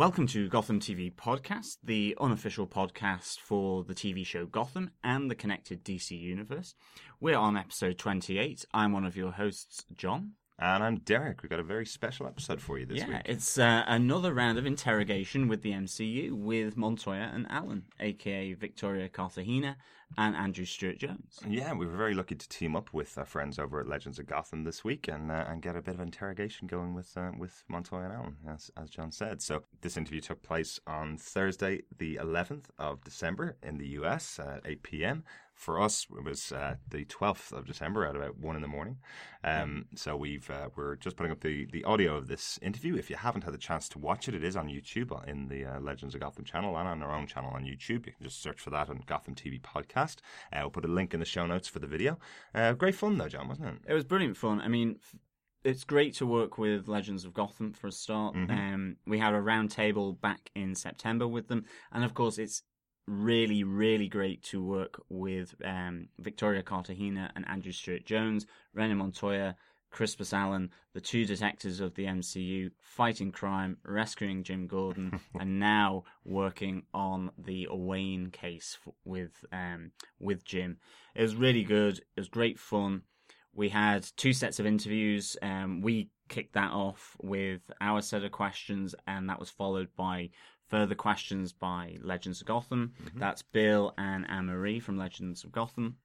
Welcome to Gotham TV Podcast, the unofficial podcast for the TV show Gotham and the connected DC universe. We're on episode 28. I'm one of your hosts, John. And I'm Derek. We've got a very special episode for you this yeah, week. Yeah, it's uh, another round of interrogation with the MCU with Montoya and Allen, aka Victoria Cartagena and Andrew Stewart Jones. Yeah, we were very lucky to team up with our friends over at Legends of Gotham this week and uh, and get a bit of interrogation going with uh, with Montoya and Allen, as, as John said. So this interview took place on Thursday, the 11th of December in the US at 8 p.m. For us, it was uh, the 12th of December at about one in the morning. Um, so we've uh, we're just putting up the, the audio of this interview. If you haven't had the chance to watch it, it is on YouTube uh, in the uh, Legends of Gotham channel and on our own channel on YouTube. You can just search for that on Gotham TV podcast. Uh, we'll put a link in the show notes for the video. Uh, great fun though, John, wasn't it? It was brilliant fun. I mean, f- it's great to work with Legends of Gotham for a start. Mhm. Um, we had a round table back in September with them, and of course, it's really, really great to work with um, Victoria Cartagena and Andrew Stewart Jones, Renee Montoya, Crispus Allen, the two detectives of the MCU, fighting crime, rescuing Jim Gordon, and now working on the Wayne case f- with um, with Jim. It was really good. It was great fun. We had two sets of interviews. Um, we kicked that off with our set of questions, and that was followed by further questions by Legends of Gotham. That's Bill and Anne Marie from Legends of Gotham.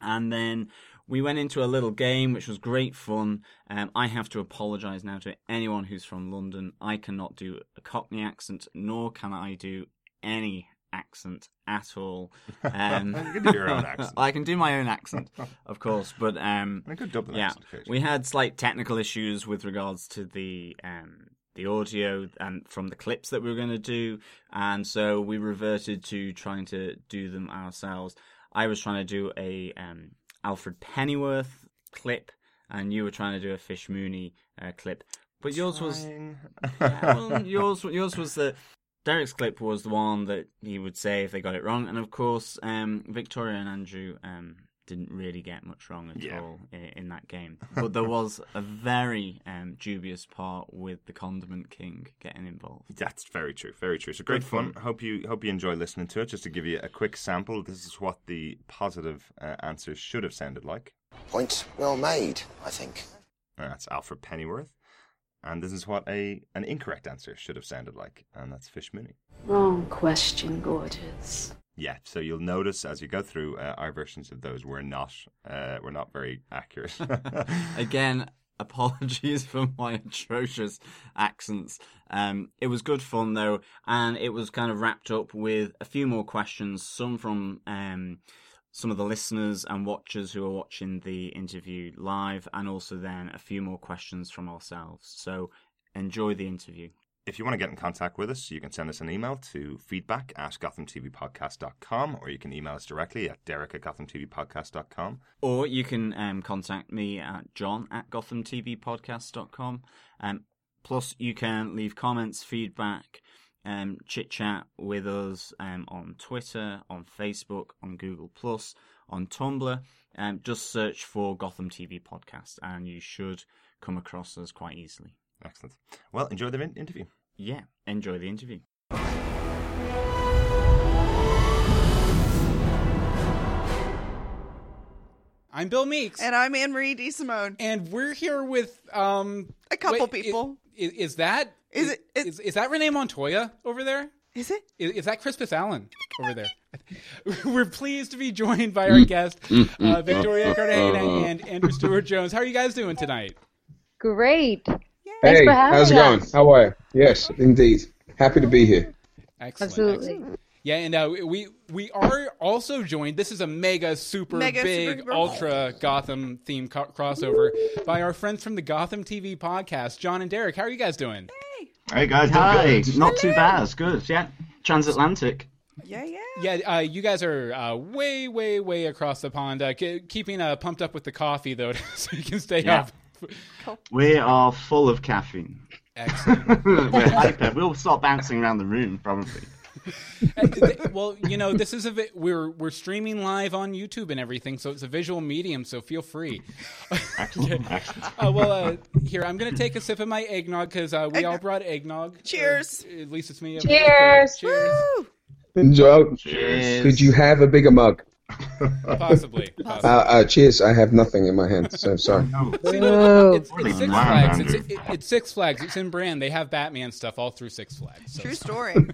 And then we went into a little game, which was great fun. Um, I have to apologise now to anyone who's from London. I cannot do a Cockney accent, nor can I do any accent at all. Um, You can do your own accent. I can do my own accent, of course, but um, a good Dublin yeah, accent. occasionally. we had slight technical issues with regards to the um, the audio and from the clips that we were going to do, and so we reverted to trying to do them ourselves. I was trying to do a um, Alfred Pennyworth clip, and you were trying to do a Fish Mooney uh, clip, but yours was yeah, well, yours yours was the Derek's clip was the one that he would say if they got it wrong, and of course, um, Victoria and Andrew um, didn't really get much wrong at Yeah. all in, in that game. But there was a very um, dubious part with the Condiment King getting involved. That's very true. Very true. So great Good fun. fun. Hope you hope you enjoy listening to it. Just to give you a quick sample, this is what the positive uh, answers should have sounded like. Point well made, I think. That's Alfred Pennyworth. And this is what a an incorrect answer should have sounded like, and that's Fish Mooney. Wrong question, gorgeous. Yeah, so you'll notice as you go through, uh, our versions of those were not uh, were not very accurate. Again, apologies for my atrocious accents. Um, it was good fun though, and it was kind of wrapped up with a few more questions, some from um, some of the listeners and watchers who are watching the interview live, and also then a few more questions from ourselves. So enjoy the interview. If you want to get in contact with us, you can send us an email to feedback at gothamtvpodcast.com or you can email us directly at derek at gothamtvpodcast.com. Or you can um, contact me at john at gothamtvpodcast.com. Um, plus, you can leave comments, feedback, um, chit chat with us um, on Twitter, on Facebook, on Google, Plus, on Tumblr. Um, just search for Gotham TV Podcast and you should come across us quite easily. Excellent. Well, enjoy the interview. Yeah, enjoy the interview. I'm Bill Meeks, And I'm Anne Marie DeSimone. and we're here with um A couple wait, people. Is, is that Is it- it- is, is that Renee Montoya over there? Is it? Is, is that Crispus Allen over there? We're pleased to be joined by our guest, uh, Victoria Cartagena and Andrew Stewart Jones. How are you guys doing tonight? Great. Thanks Hey, for having how's it going? How are you? Yes, indeed. Happy to be here. Excellent. Absolutely. excellent. Yeah, and uh, we we are also joined. This is a mega, super Mega, big, super- ultra Gotham theme co- crossover by our friends from the Gotham TV podcast, John and Derek. How are you guys doing? Hey hey guys, Hi. Not too bad. It's good. Yeah. Transatlantic. Yeah, yeah. Yeah, uh, you guys are uh, way, way, way across the pond. Uh, ke- keeping uh, pumped up with the coffee though, so you can stay Yeah. up. We are full of caffeine. Excellent. We're hyper. We'll start bouncing around the room probably. Uh, th- well, you know, this is a vi- we're we're streaming live on YouTube and everything, so it's a visual medium. So feel free. Excellent. Excellent. Uh, well, uh, here I'm gonna take a sip of my eggnog because uh, we all brought eggnog. Cheers. Or at least it's me. Cheers. Cheers. Woo! Enjoy. Cheers. Could you have a bigger mug? Possibly. Uh, possibly. uh, cheers. I have nothing in my hand, so sorry. See, no, it's, it's Six Flags. It's, it, it's Six Flags. It's in brand. They have Batman stuff all through Six Flags. So True story.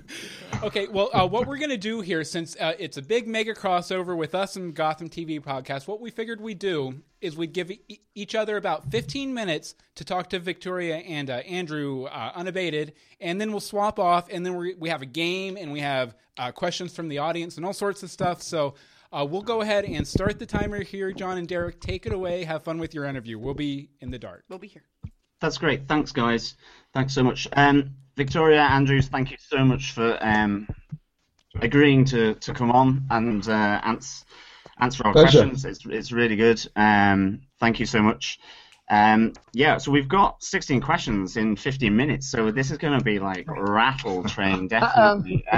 Okay, well, uh, what we're going to do here, since uh, it's a big mega crossover with us and Gotham TV podcast, what we figured we'd do is we'd give e- each other about 15 minutes to talk to Victoria and uh, Andrew uh, unabated, and then we'll swap off, and then we we have a game, and we have uh, questions from the audience and all sorts of stuff. So uh, we'll go ahead and start the timer here, John and Derek. Take it away. Have fun with your interview. We'll be in the dark. We'll be here. That's great. Thanks, guys. Thanks so much. Um, Victoria Andrews, thank you so much for um, agreeing to, to come on and uh, ans- answer our Pleasure. questions. It's, it's really good. Um, thank you so much. Um, yeah, so we've got 16 questions in 15 minutes, so this is going to be like rattle train, definitely.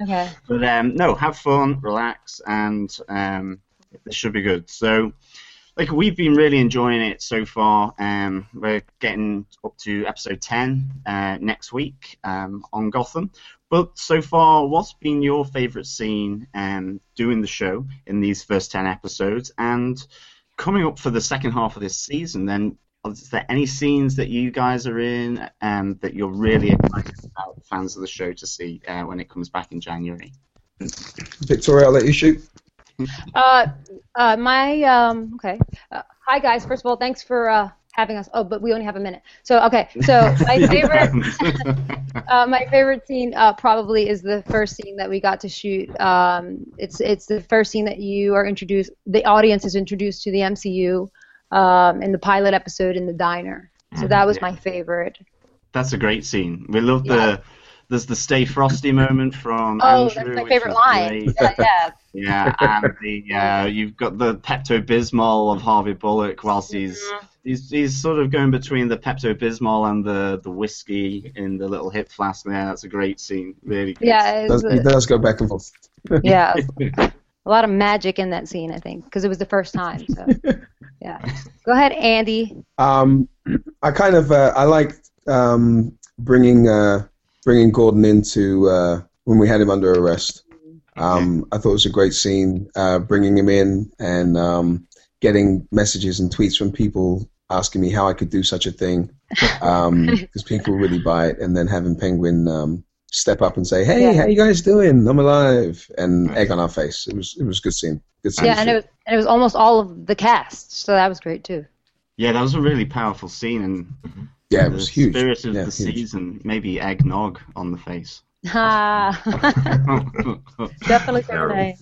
Okay. but um, no, have fun, relax, and um, this should be good. So, like we've been really enjoying it so far. Um, we're getting up to episode 10 uh, next week um, on Gotham. But so far, what's been your favourite scene um, doing the show in these first 10 episodes? And coming up for the second half of this season, then is there any scenes that you guys are in um, that you're really excited about fans of the show to see uh, when it comes back in January? Victoria, I'll let you shoot. Uh, uh, my um. Okay. Uh, hi guys. First of all, thanks for uh having us. Oh, but we only have a minute. So okay. So my favorite. Uh, my favorite scene uh, probably is the first scene that we got to shoot. Um, it's it's the first scene that you are introduced. The audience is introduced to the MCU um, in the pilot episode in the diner. So that was my favorite. That's a great scene. We love the. There's the Stay Frosty moment from Oh, Andrew, that's my favorite line. Yeah, yeah. Yeah, and the uh, you've got the Pepto Bismol of Harvey Bullock whilst he's he's he's sort of going between the Pepto Bismol and the the whiskey in the little hip flask there. That's a great scene. Really good. Yeah, it Does, was, he does go back and forth. yeah. A lot of magic in that scene, I think, because it was the first time. So, yeah. Go ahead, Andy. Um, I kind of uh, I like um, bringing uh, bringing Gordon into uh, when we had him under arrest. Um, I thought it was a great scene, uh, bringing him in and um, getting messages and tweets from people asking me how I could do such a thing, because people really buy it, and then having Penguin um, step up and say, "Hey, Yeah. how you guys doing? I'm alive," and egg on our face. It was it was a good scene. Good scene. Yeah, and it was and it was almost all of the cast, so that was great too. Yeah, that was a really powerful scene, and yeah, it the was huge. spirit of Yeah, the huge. season, maybe eggnog on the face. Ha! Definitely Terrible.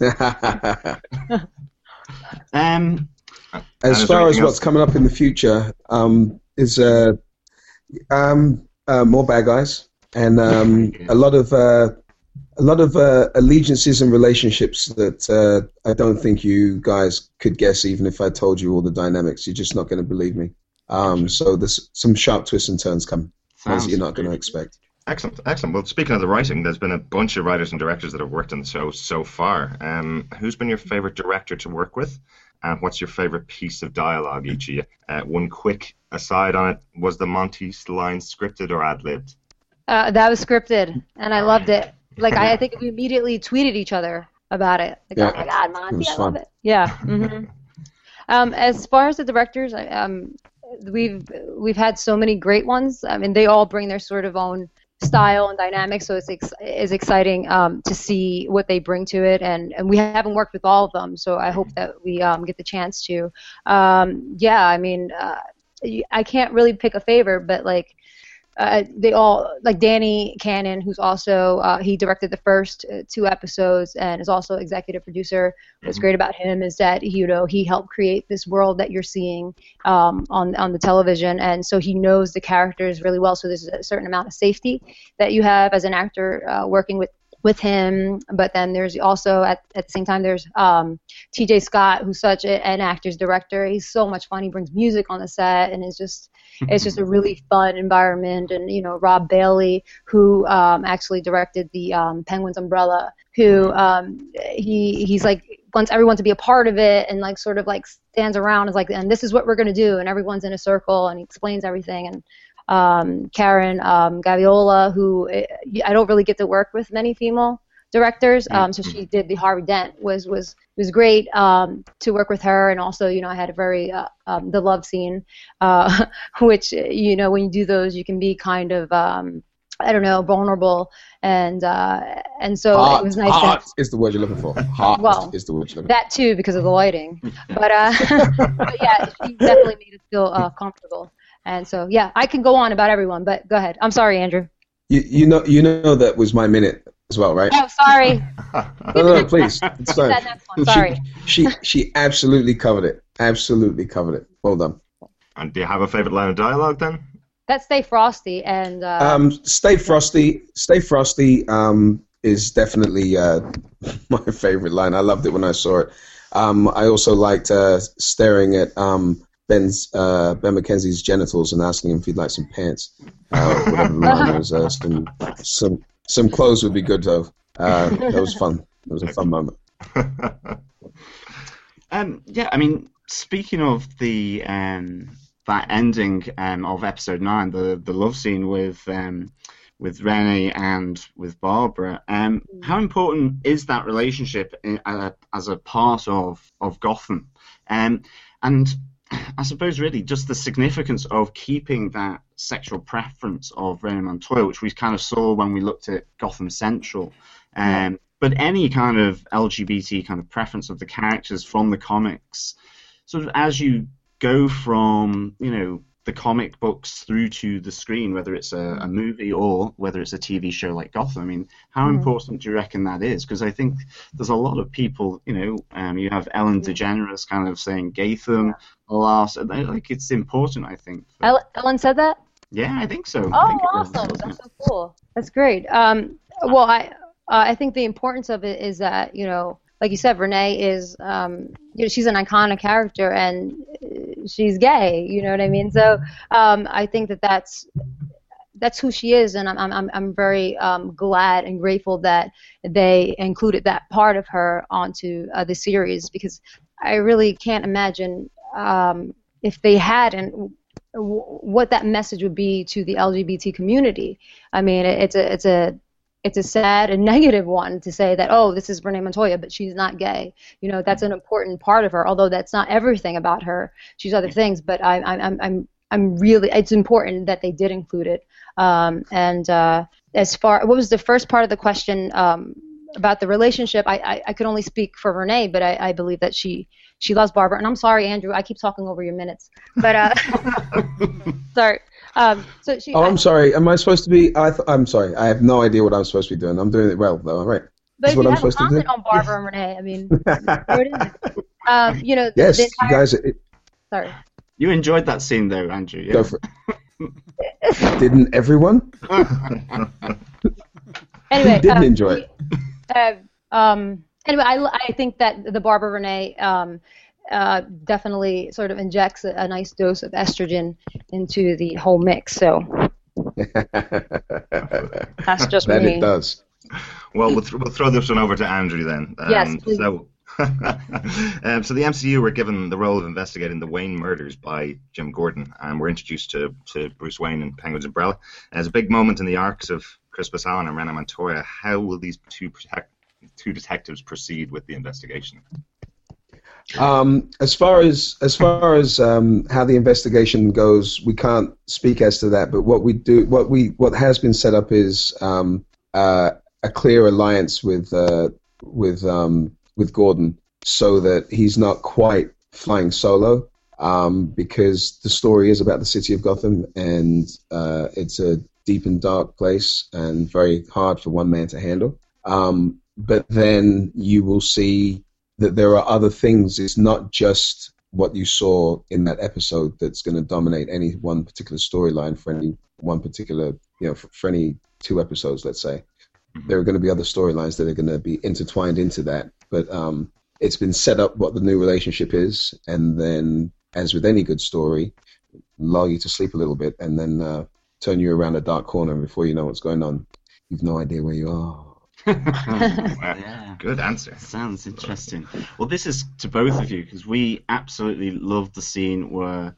um, as far as anything what's else? coming up in the future, um, is uh, um, uh, more bad guys and um, a lot of uh, a lot of uh, allegiances and relationships that uh, I don't think you guys could guess, even if I told you all the dynamics. You're just not going to believe me. Um, so there's some sharp twists and turns coming, ones that you're not going to expect. Excellent, excellent. Well, speaking of the writing, there's been a bunch of writers and directors that have worked on the show so far. Um, who's been your favorite director to work with, and what's your favorite piece of dialogue each year? Uh, one quick aside on it: was the Monty line scripted or ad libbed? Uh, that was scripted, and I loved it. Like I, I think we immediately tweeted each other about it. Like, Yeah. oh my god, It Monty, was I fun. it. Yeah. hmm um, as far as the directors, I, um, we've we've had so many great ones. I mean, they all bring their sort of own style and dynamic, so it's ex- is exciting um, to see what they bring to it. And, and we haven't worked with all of them, so I hope that we um, get the chance to. Um, yeah, I mean, uh, I can't really pick a favorite, but like uh, they all like Danny Cannon, who's also uh, he directed the first uh, two episodes and is also executive producer. What's great about him is that you know he helped create this world that you're seeing um, on on the television, and so he knows the characters really well. So there's a certain amount of safety that you have as an actor uh, working with with him. But then there's also at, at the same time there's um, T.J. Scott, who's such a, an actor's director. He's so much fun. He brings music on the set, and it's just it's just a really fun environment. And you know Rob Bailey, who um, actually directed the um, Penguin's Umbrella, who um, he he's like wants everyone to be a part of it and like sort of like stands around is like and this is what we're going to do and everyone's in a circle and he explains everything and um, Karen um, Gaviola, who eh, I don't really get to work with many female directors. Um, so she did the Harvey Dent was was was great um, to work with her, and also you know I had a very uh, um, the love scene, uh, which you know when you do those you can be kind of um, I don't know vulnerable, and uh, and so Hot, it was nice. to, is the word you're looking for. Hot Well, is the word you're looking that too because of the lighting, but uh, but yeah, she definitely made us feel uh, comfortable. And so, yeah, I can go on about everyone, but go ahead. I'm sorry, Andrew. You, you know, you know that was my minute as well, right? Oh, sorry. No, no, no, please. It's fine. that next one. Sorry. She, she, she absolutely covered it. Absolutely covered it. Well done. And do you have a favorite line of dialogue then? That's Stay Frosty, and uh, Um, Stay Frosty. Stay Frosty um, is definitely uh, my favorite line. I loved it when I saw it. Um, I also liked uh, staring at um, Ben's uh, Ben McKenzie's genitals and asking him if he'd like some pants. Uh, whatever line was. Uh, some some some clothes would be good though. Uh, that was fun. It was a fun moment. Um, yeah, I mean, speaking of the um, that ending um, of episode nine, the the love scene with um, with Renee and with Barbara, um, how important is that relationship in, uh, as a part of of Gotham? Um, and I suppose really just the significance of keeping that sexual preference of Renee Montoya, which we kind of saw when we looked at Gotham Central. Um, but any kind of LGBT kind of preference of the characters from the comics, sort of as you go from you know the comic books through to the screen, whether it's a, a movie or whether it's a TV show like Gotham. I mean, how Mhm. important do you reckon that is? Because I think there's a lot of people, you know, um, you have Ellen DeGeneres kind of saying Gotham a lot. and I- Like it's important, I think. Ellen, Ellen said that. Yeah, I think so. Oh, think awesome! important. That's so cool. That's great. Um, well, I uh, I think the importance of it is that you know, like you said, Renee is um, you know, she's an iconic character and she's gay. You know what I mean? So um, I think that that's that's who she is, and I'm I'm I'm- very um, glad and grateful that they included that part of her onto uh, the series because I really can't imagine um, if they hadn't what that message would be to the LGBT community. I mean, it's a it's a it's a sad and negative one to say that oh this is Renee Montoya but she's not gay. You know that's an important part of her. Although that's not everything about her. She's other things. But I, I, I'm I'm I'm really it's important that they did include it. Um, and uh, as far what was the first part of the question um, about the relationship? I, I I could only speak for Renee, but I, I believe that she she loves Barbara. And I'm sorry, Andrew, I keep talking over your minutes, but uh, sorry. Um, so she. Oh, I'm sorry. Am I supposed to be? I th- I'm sorry. I have no idea what I'm supposed to be doing. I'm doing it well, though. All right. But Is if what you I'm have a supposed to do? comment on Barbara and Renee, I mean, throw it in there. Um, you know, the, Yes, the you guys it, sorry. You enjoyed that scene though, Andrew. Yeah. go for it. Didn't everyone? Anyway, didn't um, enjoy it? Uh, um, anyway, I, I think that the Barbara Renee um, uh, definitely sort of injects a, a nice dose of estrogen into the whole mix. So that's just that me. it does. Well, we'll, th- we'll throw this one over to Andrew then. Um, Yes, please. So, um, so the MCU were given the role of investigating the Wayne murders by Jim Gordon, and we're introduced to, to Bruce Wayne and Penguin's Umbrella. As a big moment in the arcs of Crispus Allen and Renee Montoya. How will these two protect, two detectives proceed with the investigation? Um, as far as as far as um, how the investigation goes, we can't speak as to that. But what we do, what we what has been set up is um, uh, a clear alliance with uh, with um, with Gordon, so that he's not quite flying solo. Um, because the story is about the city of Gotham, and uh, it's a deep and dark place, and very hard for one man to handle. Um, but then you will see that there are other things. It's not just what you saw in that episode that's going to dominate any one particular storyline for any one particular, you know, for, for any two episodes, let's say. there are going to be other storylines that are going to be intertwined into that. But um, it's been set up what the new relationship is, and then, as with any good story, lull you to sleep a little bit, and then uh, turn you around a dark corner before you know what's going on. You've no idea where you are. yeah. Good answer. Sounds interesting. Well, this is to both of you because we absolutely loved the scene where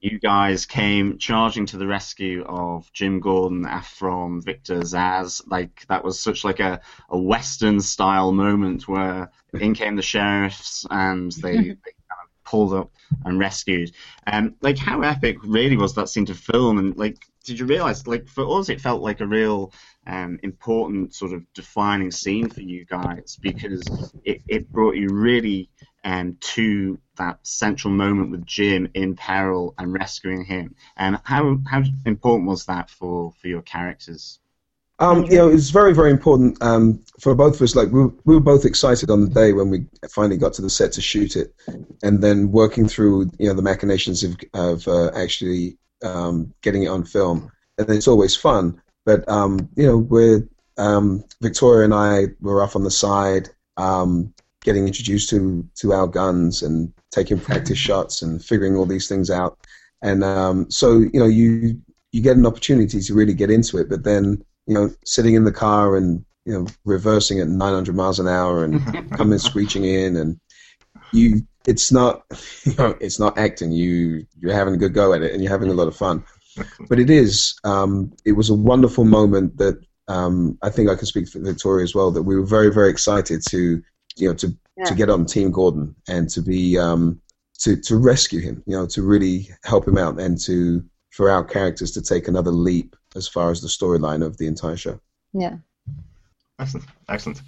you guys came charging to the rescue of Jim Gordon from Victor Zsasz. Like that was such like a, a Western style moment where in came the sheriffs and they, they kind of pulled up and rescued. Um, like how epic really was that scene to film and like did you realize like for us it felt like a real um, important sort of defining scene for you guys because it, it brought you really um, to that central moment with Jim in peril and rescuing him. And um, how how important was that for, for your characters? Um, you know, it was very, very important um, for both of us. Like we were, we were both excited on the day when we finally got to the set to shoot it, and then working through you know the machinations of of uh, actually um, getting it on film. And it's always fun, but um, you know, we're um, Victoria and I were off on the side, um, getting introduced to to our guns and taking practice shots and figuring all these things out. And um, so you know, you you get an opportunity to really get into it, but then you know, sitting in the car and you know, reversing at 900 miles an hour and coming screeching in, and you, it's not, you know, it's not acting. You you're having a good go at it, and you're having a lot of fun. But it is, um, it was a wonderful moment that um, I think I can speak for Victoria as well. That we were very very excited to, you know, to Yeah. to get on Team Gordon and to be um, to to rescue him. You know, to really help him out and to for our characters to take another leap as far as the storyline of the entire show. Yeah. Excellent, excellent.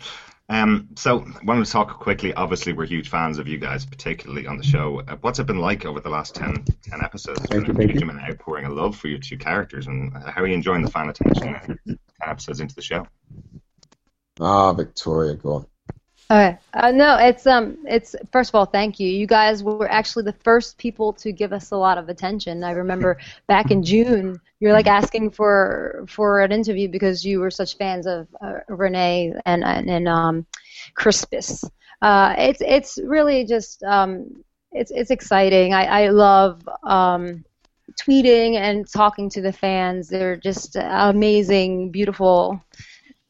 Um, so, I wanted to talk quickly. Obviously, we're huge fans of you guys, particularly on the show. Uh, what's it been like over the last 10, 10 episodes? It's Thank been you, a thank huge you. amount of outpouring of love for your two characters, and how are you enjoying the fan attention? uh, Ten episodes into the show. Ah, Victoria, go on. Okay. Uh, no, it's um, it's first of all, thank you. You guys were actually the first people to give us a lot of attention. I remember back in June, you're like asking for for an interview because you were such fans of uh, Renee and and, and um, Crispus. Uh, it's it's really just um, it's it's exciting. I I love um, tweeting and talking to the fans. They're just amazing, beautiful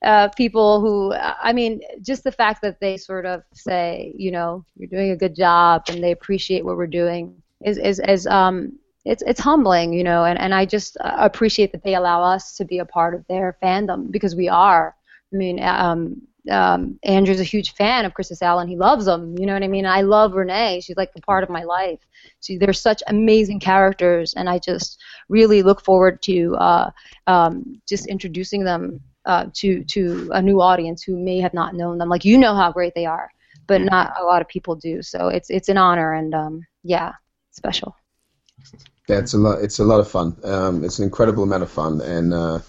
uh, people who, I mean, just the fact that they sort of say, you know, you're doing a good job and they appreciate what we're doing is, is, is um, it's, it's humbling, you know, and, and I just uh, appreciate that they allow us to be a part of their fandom because we are. I mean, um, um, Andrew's a huge fan of Crispus Allen. He loves them. You know what I mean? I love Renee. She's like a part of my life. She, they're such amazing characters, and I just really look forward to uh, um, just introducing them uh, to to a new audience who may have not known them. Like you know how great they are, but not a lot of people do. So it's it's an honor, and um, yeah, special. Yeah, it's a lot. It's a lot of fun. Um, it's an incredible amount of fun, and uh,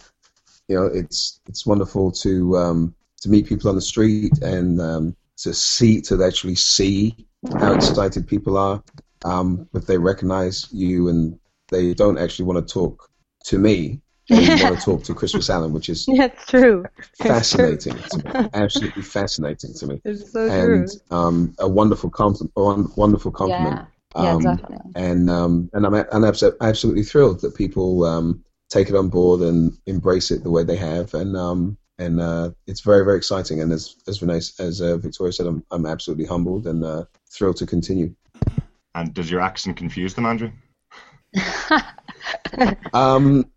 you know, it's it's wonderful to um, to meet people on the street and um, to see to actually see how excited people are um, if they recognize you and they don't actually want to talk to me. They want to talk to Crispus Allen, which is Yeah, it's true. It's true. fascinating to me. Absolutely fascinating to me. It's so true. and um, a wonderful compliment. Wonderful compliment. Yeah, yeah, Um, definitely. and um, and I'm and I'm absolutely thrilled that people um, take it on board and embrace it the way they have, and um, and uh, it's very very exciting. And as as Renee, as uh, Victoria said, I'm I'm absolutely humbled and uh, thrilled to continue. And does your accent confuse them, Andrew? Um,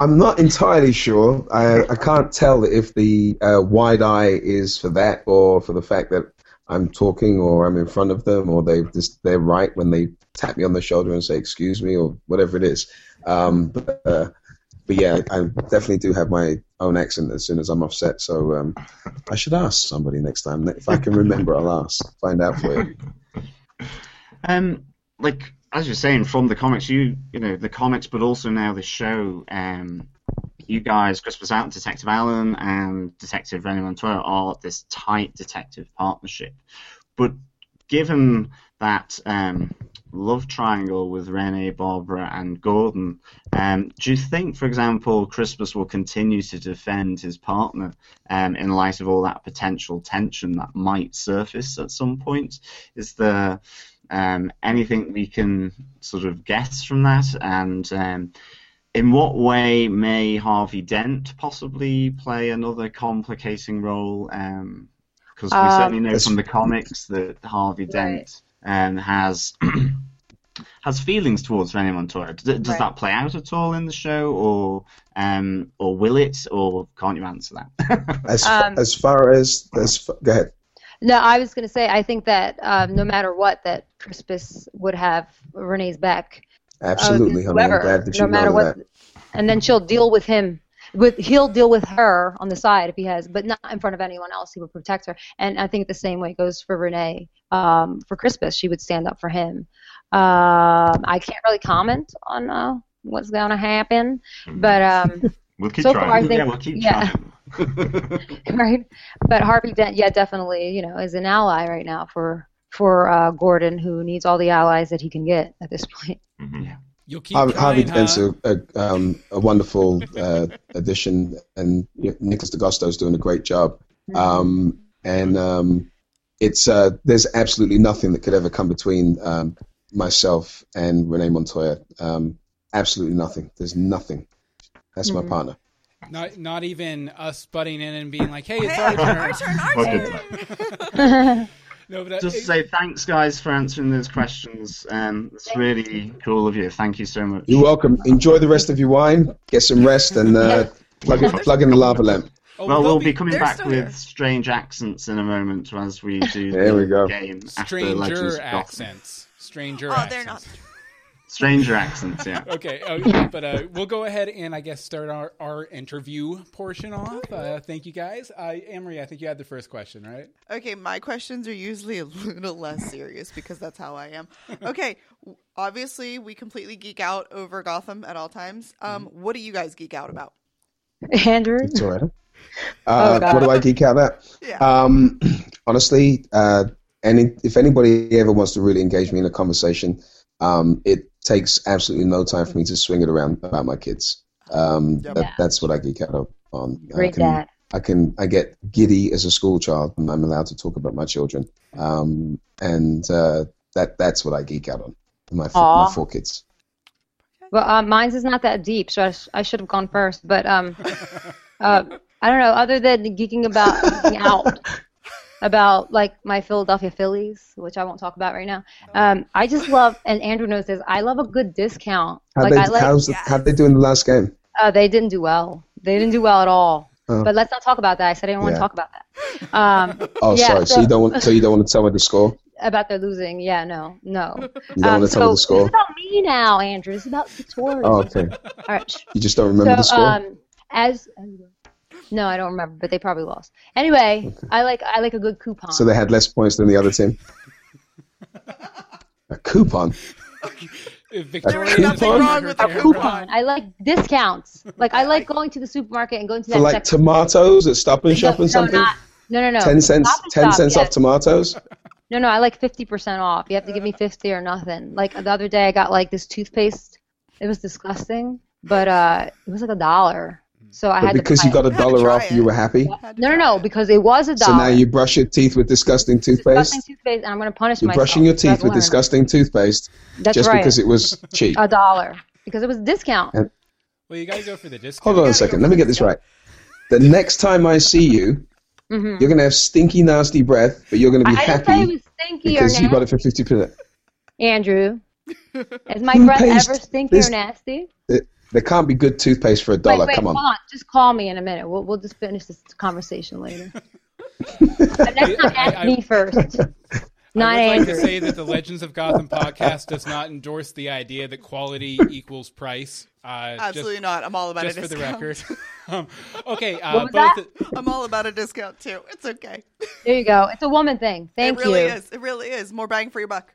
I'm not entirely sure. I, I can't tell if the uh, wide eye is for that or for the fact that I'm talking or I'm in front of them or they just they're right when they tap me on the shoulder and say excuse me or whatever it is. Um, but, uh, but yeah, I definitely do have my own accent as soon as I'm offset. So um, I should ask somebody next time if I can remember. I'll ask, find out for you. Um, like as you're saying, from the comics, you you know the comics, but also now the show. Um, you guys, Crispus Out, Detective Allen, and Detective Renee Montoya are this tight detective partnership. But given that um, love triangle with Renee, Barbara, and Gordon. Um, do you think, for example, Crispus will continue to defend his partner um, in light of all that potential tension that might surface at some point? Is there um, anything we can sort of guess from that? And um, in what way may Harvey Dent possibly play another complicating role? Because we Um, certainly know from the comics that Harvey Dent um, has has feelings towards Renee Montoya. Does, does Right. that play out at all in the show, or um, or will it, or can't you answer that? As Um, as far as as go ahead. No, I was going to say I think that um, no matter what, that Crispus would have Renee's back. Absolutely, honey. Uh, whoever, I'm glad that you no matter what, that. and then she'll deal with him. With he'll deal with her on the side if he has, but not in front of anyone else. He would protect her, and I think the same way goes for Renee. Um, for Crispus, she would stand up for him. Um, I can't really comment on uh, what's going to happen, but um, We'll keep so trying. far I think yeah, we'll keep yeah. trying. right? But Harvey Dent, yeah, definitely, you know, is an ally right now for for uh, Gordon, who needs all the allies that he can get at this point. Mhm. You'll keep Harvey, Harvey Dent's huh? a, a, um, a wonderful uh, addition, and Nicholas D'Agosto's doing a great job. Um, and um, it's uh, there's absolutely nothing that could ever come between um, myself and Renee Montoya. Um, absolutely nothing. There's nothing. That's my partner. Not not even us butting in and being like, "Hey, it's Hey, our turn." our turn, our Well, turn. No, but uh, Just to say thanks, guys, for answering those questions. Um, it's really cool of you. Thank you so much. You're welcome. Enjoy the rest of your wine. Get some rest, and uh, plug it, plug in the lava lamp. oh, Well, we'll be coming back with here. strange accents in a moment as we do There the we go. game stranger of accents. Stranger Oh, accents. they're not. Stranger accents, yeah. Okay, uh, but uh, we'll go ahead and I guess start our, our interview portion off. Uh, thank you guys. Uh, Anne Marie, I think you had the first question, right? Okay, my questions are usually a little less serious because that's how I am. Okay, obviously we completely geek out over Gotham at all times. Um, Mm-hmm. what do you guys geek out about? Andrew, It's all right. Oh, Uh, God. what do I geek out at? Yeah. Um, honestly, uh, any if anybody ever wants to really engage me in a conversation, um, it takes absolutely no time for me to swing it around about my kids. Um, Yep. that, that's what I get geek out on. I can, dad. I can I get giddy as a school child when I'm allowed to talk about my children, um, and uh, that that's what I geek out on. My four, my four kids. Well, uh, mine's is not that deep, so I, sh- I should have gone first. But um, uh, I don't know. Other than geeking about geeking out about like my Philadelphia Phillies, which I won't talk about right now. Um, I just love, and Andrew knows this. I love a good discount. How like they I like. how's the, how they do in the last game? Uh, they didn't do well. They didn't do well at all. Oh. But let's not talk about that. I said I didn't want to talk about that. Um, Oh, Yeah, sorry. So, so- you don't want so you don't want to tell me the score. about their losing. Yeah, no, no. You don't Um, want to tell me the score. It's about me now, Andrew. It's about Victoria. Oh, okay. All right. You just don't remember the score. um, as no, I don't remember, but they probably lost. Anyway, I like I like a good coupon. So they had less points than the other team. A coupon. If Victoria coupon? wrong with a camera- coupon. I like discounts. Like I like going to the supermarket and going to that For like section. tomatoes at Stop and Shop no, and something. not, no, no, no. Ten cents. Ten Shop, cents yes. off tomatoes. No, no, I like fifty percent off. You have to give me fifty or nothing. Like the other day, I got like this toothpaste. It was disgusting, but uh, it was like a dollar. So I But had because to you got a dollar off, it. you were happy. No, no, no, because it was a dollar. So now you brush your teeth with disgusting toothpaste. disgusting toothpaste, and I'm going to punish You're myself. brushing your teeth with learned. disgusting toothpaste That's just right. because it was cheap. a dollar because it was a discount. And- Well, you got to go for the discount. Hold on a second. Let me get this right. The next time I see you, Mhm. you're gonna have stinky, nasty breath, but you're gonna be I didn't say it happy was because you got it for fifty percent. Andrew. Is my breath ever stinky This- or nasty? There can't be good toothpaste for a dollar. wait, wait, Come on. hold on. Just call me in a minute. We'll we'll just finish this conversation later. But next time, ask me first. Not I would Andrew. like to say that the Legends of Gotham podcast does not endorse the idea that quality equals price. Uh, Absolutely just, not. I'm all about Just a for the record. um, okay, uh, What was both. that? I'm all about a discount too. It's okay. There you go. It's a woman thing. Thank you. it really you. is. It really is. More bang for your buck.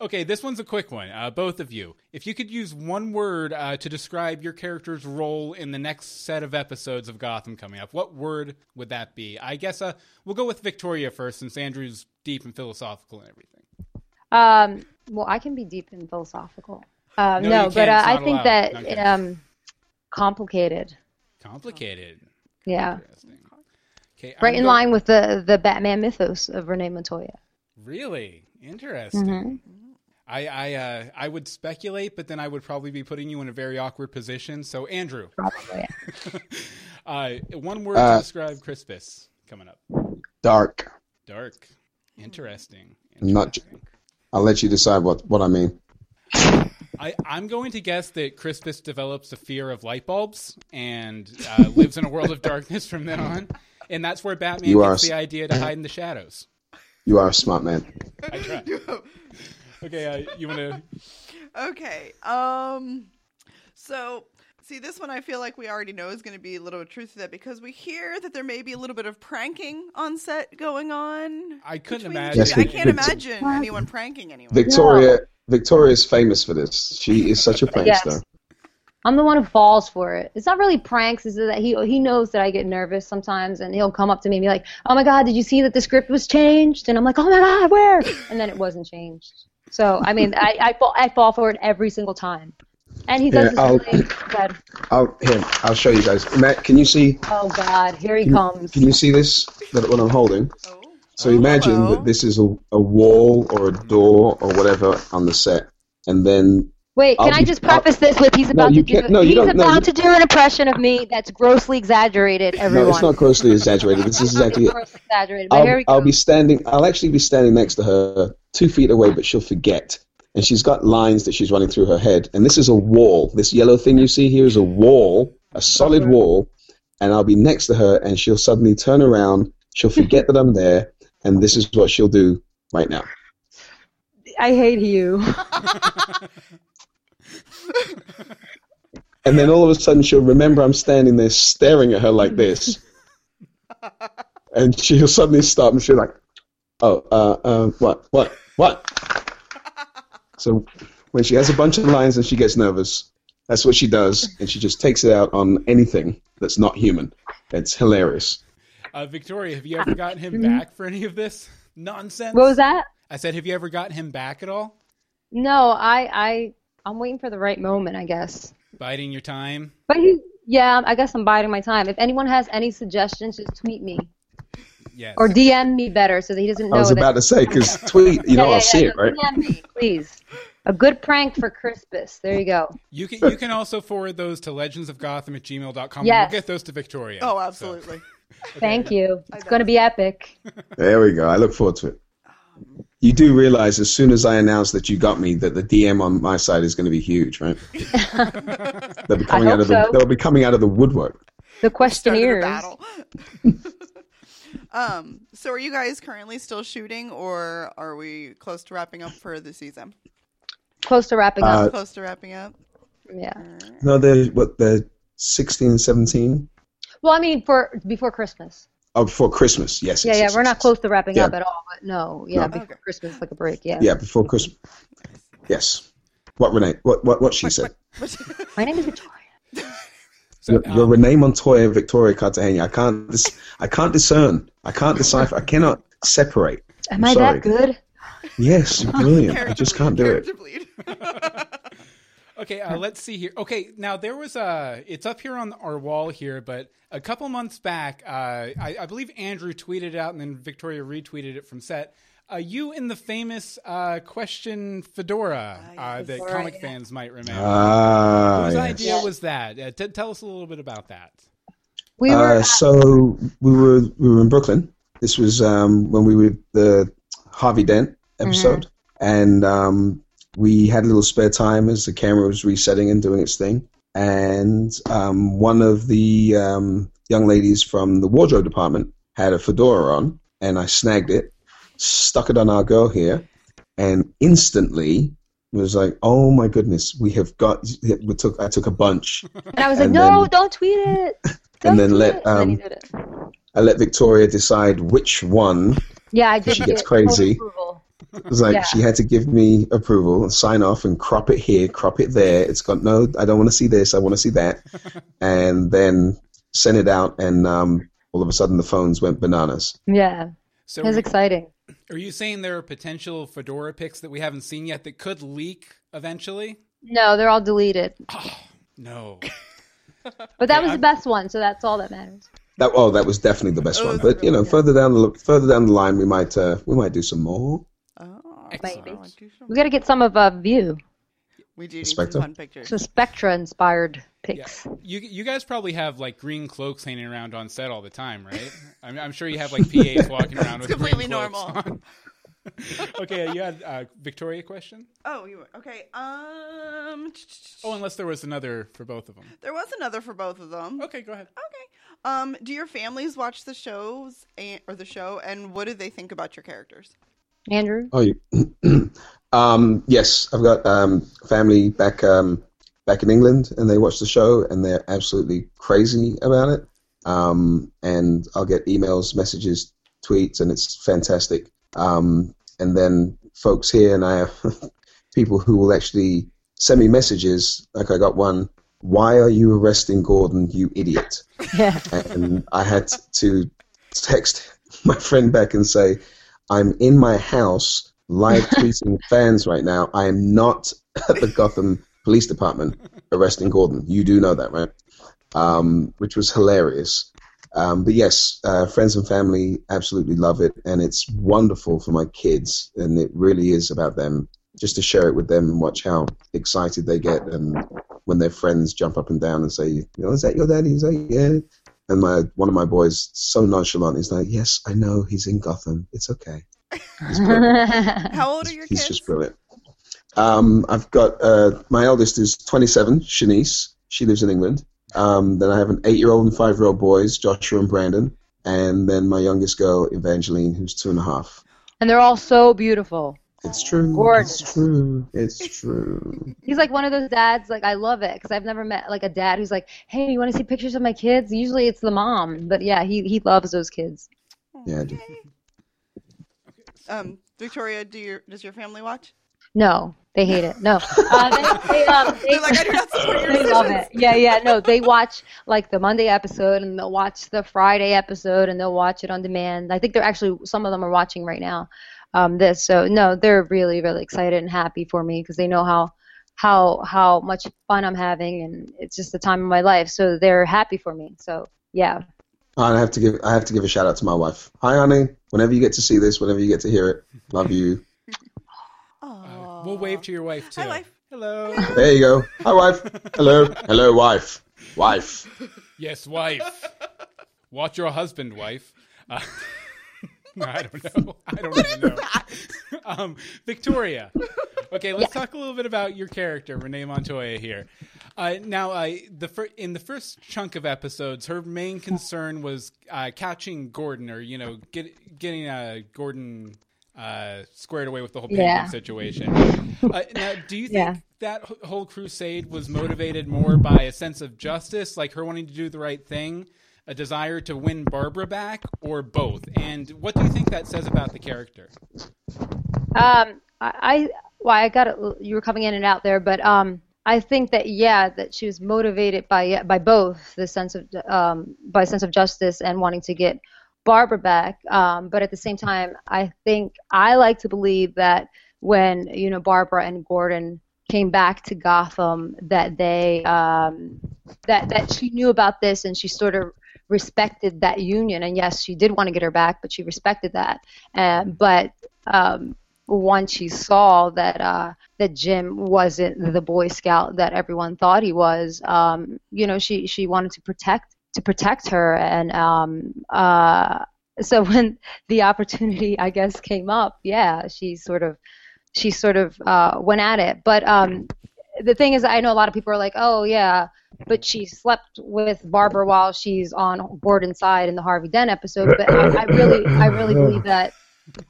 Okay, this one's a quick one. Uh, both of you, if you could use one word uh, to describe your character's role in the next set of episodes of Gotham coming up, what word would that be? I guess uh, we'll go with Victoria first, since Andrew's deep and philosophical and everything. Um, well, I can be deep and philosophical. Um, No, no, but uh, I think allowed. that um, complicated. Complicated. Yeah, Okay, right I'm in go- line with the the Batman mythos of Renee Montoya. Really interesting. Mhm. I I uh, I would speculate, but then I would probably be putting you in a very awkward position. So Andrew, Probably. uh, one word Uh, to describe Crispus coming up. Dark. Dark. Interesting. Not- I'll let you decide what, what I mean. I, I'm going to guess that Crispus develops a fear of light bulbs and uh, lives in a world of darkness from then on. And that's where Batman You are gets the idea to hide in the shadows. You are a smart man. I try. Okay, uh, you want to? Okay. Um. So, see, this one I feel like we already know is going to be a little truth to that because we hear that there may be a little bit of pranking on set going on. I couldn't between imagine. Yes, I can't imagine anyone pranking anyone. Victoria Victoria is famous for this. She is such a Yes. prankster. I'm the one who falls for it. It's not really pranks. It's that he he knows that I get nervous sometimes, and he'll come up to me and be like, "Oh my God, did you see that the script was changed?" And I'm like, "Oh my God, where?" And then it wasn't changed. So I mean, I I fall I fall for it every single time. And he does Here, this I'll- really. I'll here, I'll show you guys. Matt, can you see Oh God, here he can, comes. can you see this that what I'm holding? Oh. So imagine hello. that this is a, a wall or a door or whatever on the set, and then Wait, can I'll I be- just preface this with he's No, about you to do can't- no, you he's don't- no, about you- to do an impression of me that's grossly exaggerated. Everyone, no, it's not grossly exaggerated. This is exactly grossly exaggerated. I'll, I'll be standing. I'll actually be standing next to her, two feet away, but she'll forget. And she's got lines that she's running through her head. And this is a wall. This yellow thing you see here is a wall, a solid wall. And I'll be next to her, and she'll suddenly turn around. She'll forget that I'm there, and this is what she'll do right now. I hate you. And then all of a sudden, she'll remember I'm standing there staring at her like this. And she'll suddenly stop and she'll like, oh, uh, uh, what, what, what? So when she has a bunch of lines and she gets nervous, that's what she does. And she just takes it out on anything that's not human. It's hilarious. Uh, Victoria, have you ever gotten him back for any of this nonsense? What was that? I said, have you ever gotten him back at all? No, I I I'm waiting for the right moment, I guess. Biding your time? But he, yeah, I guess I'm biding my time. If anyone has any suggestions, just tweet me Yes. or DM me better so that he doesn't know I was that. about to say, because tweet, you know, yeah, yeah, I'll see yeah, it, right? DM me, please. A good prank for Crispus. There you go. You can you can also forward those to legendsofgotham at gmail.com. Yes. We'll get those to Victoria. Oh, So- absolutely. Thank you. It's going to be epic. There we go. I look forward to it. You do realize as soon as I announce that you got me, that the DM on my side is going to be huge, right? they'll be coming I out of the so. they'll be coming out of the woodwork. The Started a questionnaires. battle. um. So, are you guys currently still shooting, or are we close to wrapping up for the season? Close to wrapping Uh, up. Close to wrapping up. Yeah. No, they're what they're 16, 17? Well, I mean, for before Christmas. Oh, before Christmas. Yes. Yeah, yes, yeah. yes, We're yes, not yes. close to wrapping Yeah. up at all. But no, yeah, No. before Okay. Christmas, like a break. Yeah. Yeah, before Christmas. Yes. What Renee? What what what she said? My name is Victoria. So, You're, you're um, Renee Montoya and Victoria Cartagena. I can't dis- I can't discern. I can't decipher. I cannot separate. Am I'm I sorry. that good? Yes, brilliant. I just can't do it. Okay, uh, let's see here. Okay, now there was a. It's up here on our wall here, but a couple months back, uh, I, I believe Andrew tweeted it out, and then Victoria retweeted it from set. Uh, you in the famous uh, question fedora uh, that Fedora, comic yeah. fans might remember. Ah, Whose yes. idea was that? Uh, t- tell us a little bit about that. We were. Uh, so we were we were in Brooklyn. This was um, when we were the Harvey Dent episode, and um, we had a little spare time as the camera was resetting and doing its thing. And um, one of the um, young ladies from the wardrobe department had a fedora on, and I snagged it, stuck it on our girl here, and instantly was like, "Oh my goodness, we have got." We took I took a bunch. and I was like, no, then- don't tweet it. and Don't then let, it. And then he um. I let Victoria decide which one Yeah, I did. she gets get crazy. approval. It was like Yeah. she had to give me approval and sign off and crop it here, crop it there. It's got no, I don't want to see this, I want to see that, and then send it out, and um, all of a sudden the phones went bananas. Yeah, So it was exciting. Are you saying there are potential Fedora picks that we haven't seen yet that could leak eventually? No, they're all deleted. No. But that was the best one, so that's all that matters. That oh, that was definitely the best one. But you know, further down the further down the line, we might uh, we might do some more. Oh, Maybe. We got to get some of uh, View. We do need Spectre? some fun pictures. Some Spectre inspired pics. You you guys probably have like green cloaks hanging around on set all the time, right? I'm, I'm sure you have like PAs walking around with It's completely green normal. on. okay, you had uh, Victoria question. Oh, you were okay. Um, Oh, unless there was another for both of them. there was another for both of them. Okay, go ahead. Okay. Um, do your families watch the shows and, or the show, and what do they think about your characters? Andrew? Oh, you, um, yes, I've got um, family back um, back in England, and they watch the show, and they're absolutely crazy about it. Um, and I'll get emails, messages, tweets, and it's fantastic. Um, and then folks here, and I have people who will actually send me messages. Like I got one. Why are you arresting Gordon, you idiot? Yeah. and I had to text my friend back and say, I'm in my house live tweeting fans right now. I am not at the Gotham Police Department arresting Gordon. You do know that, right? Um, which was hilarious. Um, but yes, uh, friends and family absolutely love it, and it's wonderful for my kids, and it really is about them. Just to share it with them and watch how excited they get, and when their friends jump up and down and say, "You know, is that your daddy?" He's like, "Yeah." And my one of my boys, so nonchalant, he's like, "Yes, I know he's in Gotham. It's okay." How old are your He's kids? just brilliant. Um, I've got uh, my eldest is 27, Shanice. She lives in England. Um, then I have an eight-year-old and five-year-old boys, Joshua and Brandon, and then my youngest girl, Evangeline, who's two and a half. And they're all so beautiful. It's true. Gorgeous. It's true. It's true. He's like one of those dads. Like I love it because I've never met like a dad who's like, "Hey, you want to see pictures of my kids?" Usually it's the mom, but yeah, he he loves those kids. Yeah, I do. Um, Victoria, do your does your family watch? No, they hate it. No, uh, they, they, um, they, like, I do not support your they love it. Yeah, yeah. No, they watch like the Monday episode and they'll watch the Friday episode and they'll watch it on demand. I think they're actually some of them are watching right now. Um, this so no, they're really really excited and happy for me because they know how how how much fun I'm having and it's just the time of my life. So they're happy for me. So yeah, I have to give I have to give a shout out to my wife. Hi, honey. Whenever you get to see this, whenever you get to hear it, love you. Uh, we'll wave to your wife too. Hi, wife. Hello. There you go. Hi, wife. Hello. Hello, wife. Wife. Yes, wife. Watch your husband, wife. Uh, I don't know. I don't even know. um, Victoria. Okay, let's talk a little bit about your character, Renee Montoya here. Uh, now, uh, the fir- in the first chunk of episodes, her main concern was uh, catching Gordon, or you know, get, getting uh, Gordon uh, squared away with the whole painting Yeah. situation. Uh, now, do you think Yeah. that whole crusade was motivated more by a sense of justice, like her wanting to do the right thing, a desire to win Barbara back, or both? And what do you think that says about the character? Um, I, I well, I got it. You were coming in and out there, but um, I think that yeah, that she was motivated by by both the sense of um, by sense of justice and wanting to get Barbara back. Um, but at the same time, I think I like to believe that when you know Barbara and Gordon came back to Gotham, that they um, that that she knew about this and she sort of respected that union. And yes, she did want to get her back, but she respected that. Um, but um, once she saw that uh, that Jim wasn't the Boy Scout that everyone thought he was, um, you know, she she wanted to protect to protect her, and um, uh, so when the opportunity, I guess, came up, yeah, she sort of she sort of uh, went at it. But um, the thing is, I know a lot of people are like, oh yeah, but she slept with Barbara while she's on board inside in the Harvey Dent episode. But I, I really, I really believe that.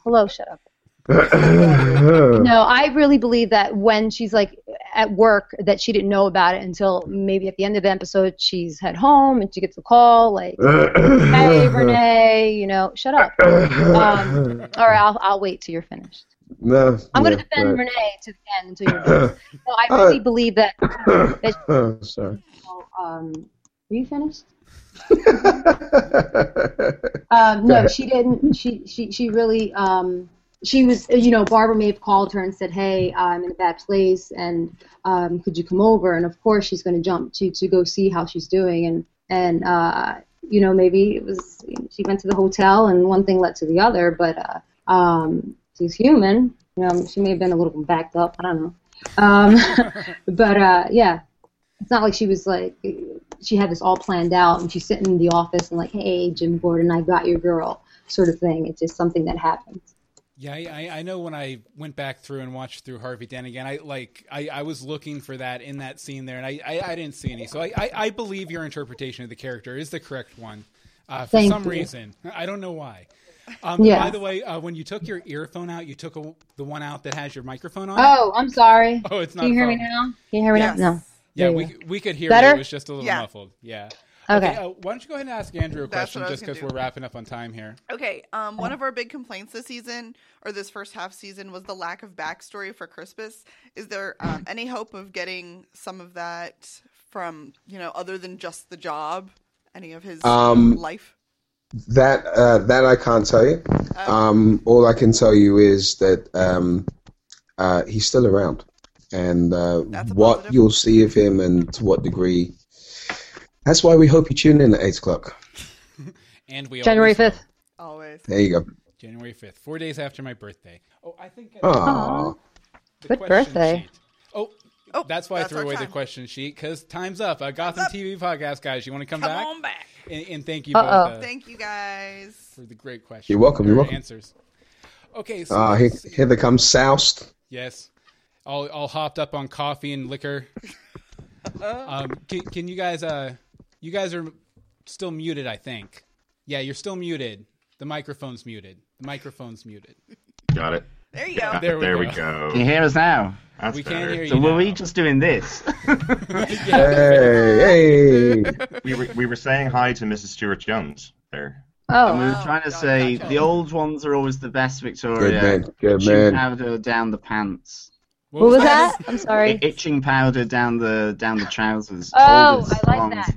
Hello, shut up. No, I really believe that when she's like at work, that she didn't know about it until maybe at the end of the episode, she's at home and she gets a call like, "Hey, Renee, you know, shut up." Um, all right, I'll I'll wait till you're finished. No. I'm going to defend right. Renee to the end until you're done. No, I really believe that. that Oh, sorry. um, are you finished? Um, no, she didn't. She she she really um she was, you know, Barbara may have called her and said, "Hey, I'm in a bad place, and um, could you come over?" And of course, she's going to jump to to go see how she's doing, and and uh, you know, maybe it was she went to the hotel, and one thing led to the other, but uh, um, she's human. You know, she may have been a little backed up. I don't know, um, but uh, yeah, it's not like she was like she had this all planned out, and she's sitting in the office and like, "Hey, Jim Gordon, I got your girl," sort of thing. It's just something that happens. Yeah, I, I know when I went back through and watched through Harvey Dent again, I like I, I was looking for that in that scene there, and I, I, I didn't see any. So I, I, I believe your interpretation of the character is the correct one. Uh, for Thank some you. reason, I don't know why. Um, Yeah. By the way, uh, when you took your earphone out, you took a, the one out that has your microphone on. Oh, I'm sorry. Oh, it's not Can you a hear me now? Can you hear me Yes. now? No. Yeah, we we could hear Better? you. It was just a little Yeah. muffled. Yeah. Okay. uh, why don't you go ahead and ask Andrew a question just because we're wrapping up on time here? Okay, um, one of our big complaints this season, or this first half season, was the lack of backstory for Crispus. Is there um, any hope of getting some of that from, you know, other than just the job? Any of his Um, life? That uh, that I can't tell you. Um, all I can tell you is that um, uh, he's still around, and uh, what positive. you'll see of him and to what degree. That's why we hope you tune in at eight o'clock. And we January always will. 5th. Always. There you go. January fifth, four days after my birthday. Oh, I think. Aw. the Good birthday. sheet. Oh, Oh, that's why I threw our away the question sheet because time's up. Uh, Gotham up. TV podcast guys, you want to come, Come back? on back. And, and thank you both uh, Thank you guys. for the great question. You're welcome, you're welcome. Answers. Okay, so Ah, here, here they come, soused. yes, all all hopped up on coffee and liquor. um, can, can you guys? Uh, you guys are still muted, I think. Yeah, you're still muted. The microphone's muted. The microphone's muted. Got it. There you go. There we there go. we go. Can you hear us now? That's We better. can't hear you. So were we just doing this? Hey, hey. We were, we were saying hi to Mrs. Stewart Jones there. Oh, we were Wow. trying to God, say gotcha. the old ones are always the best, Victoria. Good man, good Itching man. powder down the pants. what was that? I'm sorry. Itching powder down the down the trousers. Oh, I like wrong. that.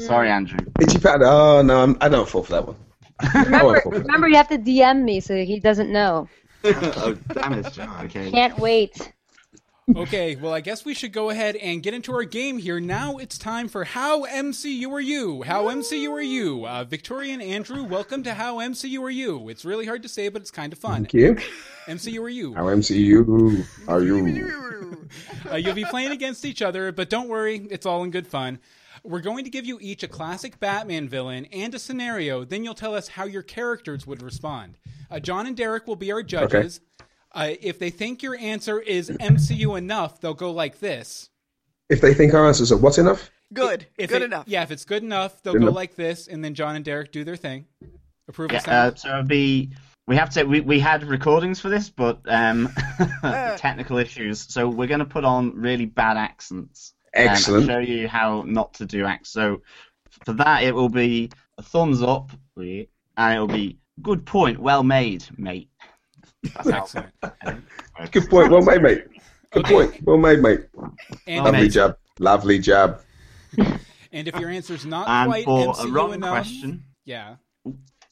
Yeah. Sorry, Andrew. Itchy pad. Oh no, I'm, I don't fall for that one. I Remember, won't fall for that. remember, you have to DM me so he doesn't know. oh, damn it, John. Okay. Can't wait. Okay, well, I guess we should go ahead and get into our game here. Now it's time for How MCU Are You? How MCU Are You? Uh, Victoria and Andrew, welcome to How MCU Are You? It's really hard to say, but it's kind of fun. Thank you. MCU Are You? How MCU are you? Uh, you'll be playing against each other, but don't worry, it's all in good fun. We're going to give you each a classic Batman villain and a scenario. Then you'll tell us how your characters would respond. Uh, John and Derek will be our judges. Uh, if they think your answer is MCU enough, they'll go like this. If they think our answers are what enough? Good. If Good it- enough. Yeah, if it's good enough, they'll Good go enough. like this, and then John and Derek do their thing. Approval Yeah, sound. uh, so it'll be we have to we, we had recordings for this, but um, technical issues. So we're going to put on really bad accents. Um, and Excellent. show you how not to do acts. So for that, it will be a thumbs up, and it will be good point, well made, mate. That's how- Excellent. Good point. Well made, mate. Good Okay. point. Well made, mate. And, Lovely mate. jab. Lovely jab. and if your answer's not And quite for MCU a wrong enough, question, yeah.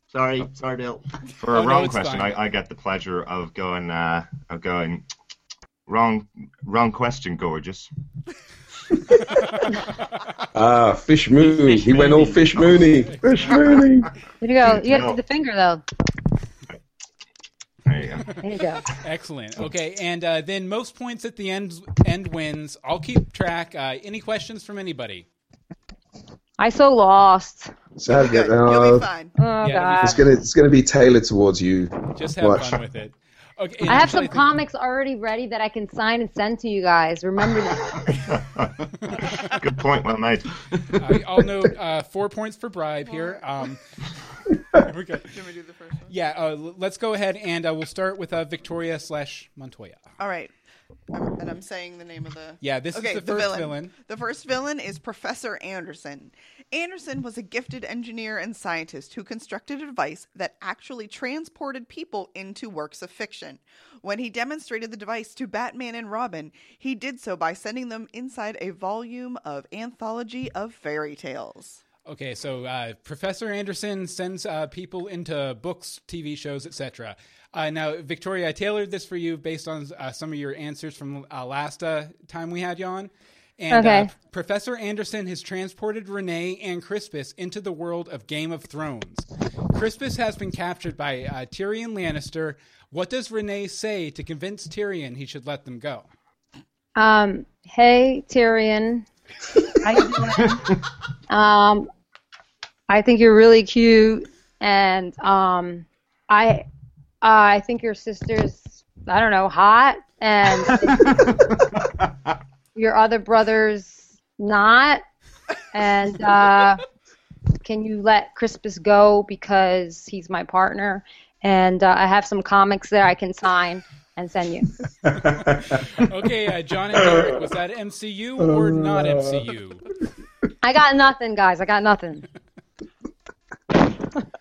sorry, sorry, Bill. For a Oh, wrong it's question. I, I get the pleasure of going uh, of going wrong wrong question, gorgeous. Ah, Fish Mooney. Fish He went all Fish Mooney. Fish Mooney. There you go. You got to do the finger though. There you go. There you go. Excellent. Okay, and uh, then most points at the end end wins. I'll keep track. Uh, any questions from anybody? I so lost. So, Good. You'll uh, be fine. Oh Yeah, god. it's gonna it's gonna be tailored towards you. Just have Watch. fun with it. Okay. I have actually, some comics already ready that I can sign and send to you guys. Remember that. Good point, well made. I, I'll note uh, four points for bribe here. Um, okay. Should we do the first one? Yeah, uh, let's go ahead and uh, we'll start with uh, Victoria slash Montoya. All right. I'm, and I'm saying the name of the. Yeah, this okay, is the first villain. The first villain is Professor Anderson. Anderson was a gifted engineer and scientist who constructed a device that actually transported people into works of fiction. When he demonstrated the device to Batman and Robin, he did so by sending them inside a volume of anthology of fairy tales. Okay, so uh, Professor Anderson sends uh, people into books, TV shows, etc. Uh, now, Victoria, I tailored this for you based on uh, some of your answers from uh, last uh, time we had you on. And Okay. uh, Professor Anderson has transported Renee and Crispus into the world of Game of Thrones. Crispus has been captured by uh, Tyrion Lannister. What does Renee say to convince Tyrion he should let them go? Um, hey Tyrion, how you doing? um, I think you're really cute, and um, I, I think your sister's, I don't know, hot, and your other brother's not, and uh, can you let Crispus go because he's my partner, and uh, I have some comics there I can sign and send you. Okay, uh, John and Derek, was that MCU or not MCU? I got nothing, guys. I got nothing.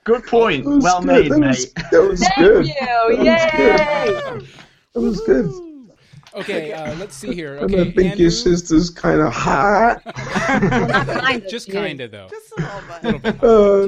Good point. Was Well good. made, that mate. Was, that was Thank good. you. That was Yay! That was good. Okay, uh, let's see here. Okay, I think Andrew, your sister's kind of hot. Not kind of, just yeah. kind of though. Just a little bit. Uh,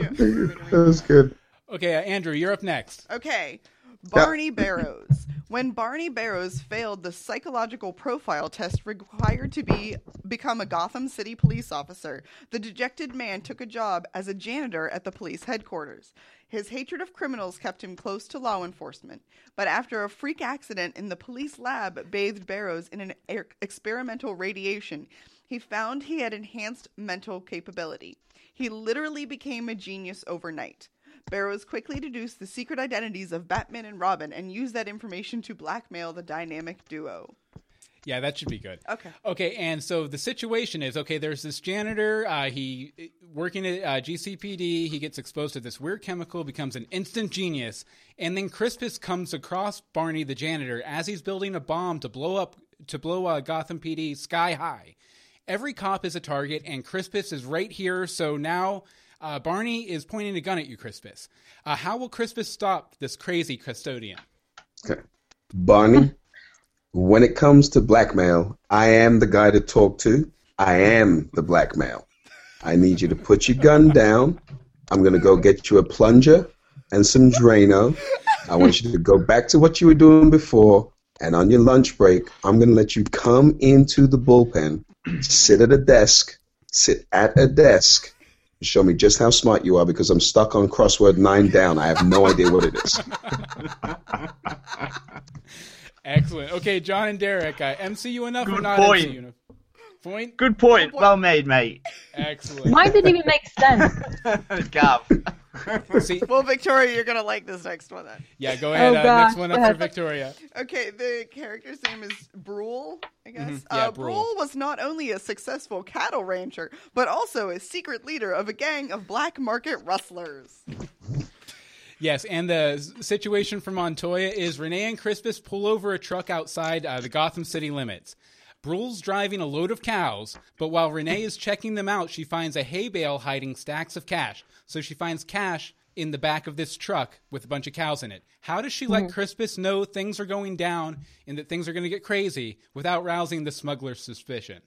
that was good. Okay, uh, Andrew, you're up next. Okay. Barney Barrows. When Barney Barrows failed the psychological profile test required to be become a Gotham City police officer, the dejected man took a job as a janitor at the police headquarters. His hatred of criminals kept him close to law enforcement, but after a freak accident in the police lab bathed Barrows in an experimental radiation, he found he had enhanced mental capability. He literally became a genius overnight. Barrows quickly deduced the secret identities of Batman and Robin and used that information to blackmail the dynamic duo. Yeah, that should be good. Okay. Okay, and so the situation is okay. There's this janitor. Uh, he working at uh, GCPD. He gets exposed to this weird chemical, becomes an instant genius, and then Crispus comes across Barney the janitor as he's building a bomb to blow up to blow uh, Gotham PD sky high. Every cop is a target, and Crispus is right here. So now uh, Barney is pointing a gun at you, Crispus. Uh, how will Crispus stop this crazy custodian? Okay. Barney, when it comes to blackmail, I am the guy to talk to. I am the blackmail. I need you to put your gun down. I'm going to go get you a plunger and some Drano. I want you to go back to what you were doing before. And on your lunch break, I'm going to let you come into the bullpen, sit at a desk, sit at a desk, show me just how smart you are because I'm stuck on crossword nine down. I have no idea what it is. Excellent. Okay, John and Derek, uh, MCU enough or Good not point. MCU enough? Point. Good point. Well made, mate. Excellent. Mine didn't even make sense. Gav. See, Well, Victoria, you're gonna like this next one then. yeah, go ahead. Oh, uh, next one go up for. Victoria. Okay, the character's name is Brule, I guess. Mhm, yeah, uh, Brule. Brule was not only a successful cattle rancher, but also a secret leader of a gang of black market rustlers. Yes, and the situation for Montoya is Renee and Crispus pull over a truck outside uh, the Gotham City limits. Brule's driving a load of cows, but while Renee is checking them out, she finds a hay bale hiding stacks of cash. So she finds cash in the back of this truck with a bunch of cows in it. How does she let Crispus know things are going down and that things are going to get crazy without rousing the smuggler's suspicion?